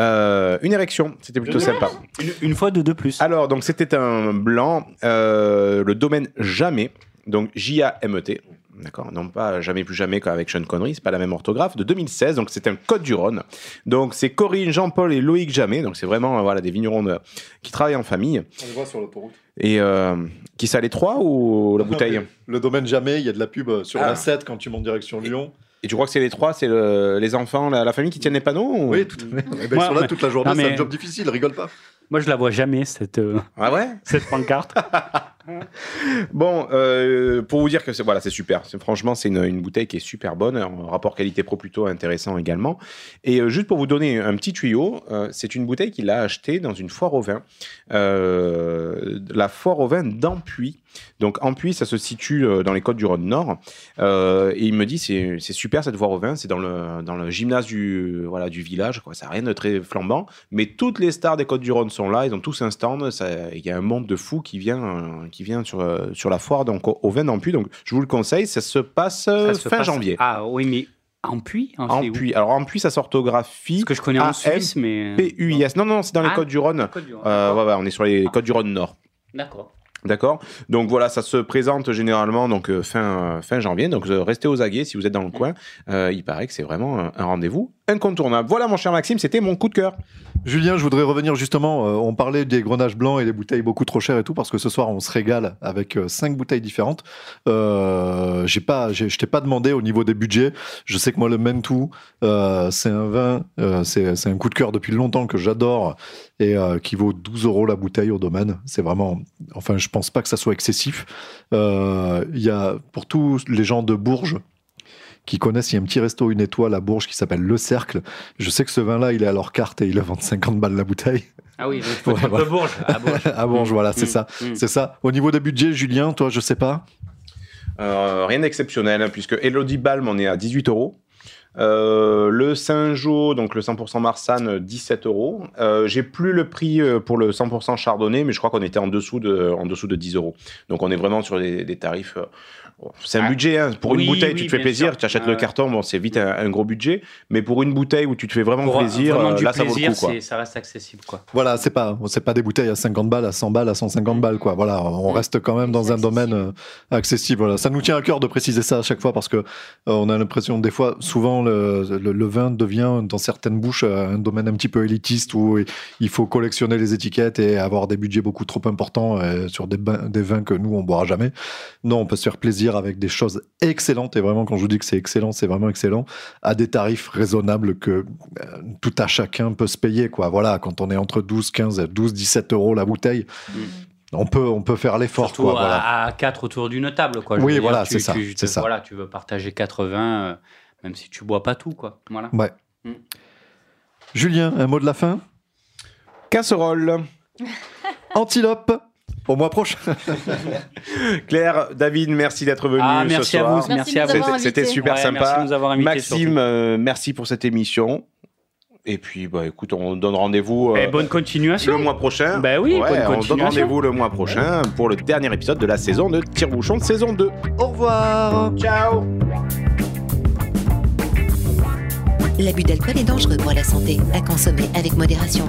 euh, une érection. C'était plutôt sympa. Une, une fois de deux plus. Alors, donc c'était un blanc, euh, le domaine Jamais, donc J-A-M-E-T. D'accord, non pas jamais plus jamais avec Sean Connery, c'est pas la même orthographe, de 2016, donc c'est un code du Rhône. Donc c'est Corinne, Jean-Paul et Loïc Jamais, donc c'est vraiment euh, voilà, des vignerons de- qui travaillent en famille. On le voit sur l'autoroute. Et euh, qui ça les trois ou la bouteille Le domaine jamais, il y a de la pub euh, sur Ah. la 7 quand tu montes direction Lyon. Et tu crois que c'est les trois, c'est le- les enfants, la, la famille qui tiennent les panneaux ou- Oui, tout à fait. Eh ben, ils sont là mais- toute la journée, c'est mais- un job difficile, rigole pas. Moi, je la vois jamais, cette, euh, Ah ouais? cette pancarte. Bon, euh, pour vous dire que c'est voilà, c'est super. Franchement, c'est une, bouteille qui est super bonne, un rapport qualité-pro plutôt intéressant également. Et euh, juste pour vous donner un petit tuyau, euh, c'est une bouteille qu'il a achetée dans une foire au vin, la foire au vin d'Ampuy. Donc Ampuy, ça se situe euh, dans les côtes du Rhône Nord. Euh, et il me dit c'est super cette foire au vin, c'est dans le dans le gymnase du voilà du village. Quoi. Ça n'a rien de très flambant, mais toutes les stars des côtes du Rhône sont là. Ils ont tous un stand. Il y a un monde de fous qui vient euh, qui vient sur sur la foire donc au, au vin d'Ampuy. Donc je vous le conseille, ça se passe Ça se fin passe- janvier. Ah oui, mais en puits en fait, où Ampuy. Alors Ampuy, ça s'orthographie que je connais en Suisse, mais. P-U-I-S. Non non, c'est dans les Ah. côtes du Rhône. Côte du Rhône. Euh, ouais, ouais, on est sur les côtes du Rhône Nord. D'accord. D'accord? Donc voilà, ça se présente généralement donc euh, fin, euh, fin janvier. Donc euh, restez aux aguets si vous êtes dans le coin. Euh, il paraît que c'est vraiment un, un rendez-vous incontournable. Voilà mon cher Maxime, c'était mon coup de cœur. Julien, je voudrais revenir justement, euh, on parlait des grenages blancs et des bouteilles beaucoup trop chères et tout, parce que ce soir on se régale avec euh, cinq bouteilles différentes. Euh, pas, je t'ai pas demandé au niveau des budgets. Je sais que moi le Mentou, c'est un vin, c'est un coup de cœur depuis longtemps que j'adore et qui vaut 12 euros la bouteille au domaine. C'est vraiment, enfin je pense pas que ça soit excessif. Il y a pour tous les gens de Bourges qui connaissent, il y a un petit resto une étoile à Bourges qui s'appelle Le Cercle. Je sais que ce vin-là, il est à leur carte et il le vendent 50 balles la bouteille. Ah oui, il faut Ouais. Bourges. À Bourges. à Bourges, voilà, c'est Mm, ça. mm. C'est ça. Au niveau des budgets, Julien, toi, je sais pas. Euh, rien d'exceptionnel, hein, puisque Elodie Balm, on est à 18 euros. Euh, le Saint-Jean, donc le 100% Marsanne, euh, 17 euros. Euh, J'ai plus le prix euh, pour le 100% Chardonnay, mais je crois qu'on était en dessous de, en dessous de 10 euros. Donc on est vraiment sur des, des tarifs. C'est un Ah. budget. hein. Pour Oui, une bouteille, oui, tu te fais plaisir, tu achètes le carton, bon, c'est vite un, un gros budget. Mais pour une bouteille où tu te fais vraiment Pour plaisir, vraiment euh, là, ça vaut le coup. Quoi. ça reste accessible. Quoi. Voilà, c'est pas, c'est pas des bouteilles à 50 balles, à 100 balles, à 150 balles, quoi. Voilà, on reste quand même dans un domaine euh, accessible. Voilà, ça nous tient à cœur de préciser ça à chaque fois parce que euh, on a l'impression, des fois, souvent, le, le, le vin devient dans certaines bouches euh, un domaine un petit peu élitiste où il faut collectionner les étiquettes et avoir des budgets beaucoup trop importants sur des, des vins que nous on boira jamais. Non, on peut se faire plaisir avec des choses excellentes et vraiment, quand je vous dis que c'est excellent, c'est vraiment excellent à des tarifs raisonnables que euh, tout à chacun peut se payer, quoi. Voilà, quand on est entre 12, 15, 12, 17 euros la bouteille, on peut, on peut faire l'effort, Surtout quoi. Voilà. à, à quatre autour d'une table. Quoi. Je Oui, voilà, c'est ça, tu- c'est ça. Voilà, tu veux partager 80, euh, même si tu bois pas tout. Quoi. Voilà. Ouais. Mm. Julien, un mot de la fin? Casserole. Antilope au mois prochain. Claire, David, merci d'être venu Ah, ce merci à soir. vous. Merci, Merci à vous. C'était super Ouais, sympa. Merci de nous avoir invités. Maxime, euh, merci pour cette émission. Et puis, bah, écoute, on donne rendez-vous euh, Et bonne continuation. le mois prochain. Ben oui, bonne on donne continuation. rendez-vous le mois prochain pour le dernier épisode de la saison de Tire-Bouchon de saison 2. Au revoir. Ciao L'abus d'alcool est dangereux pour la santé, à consommer avec modération.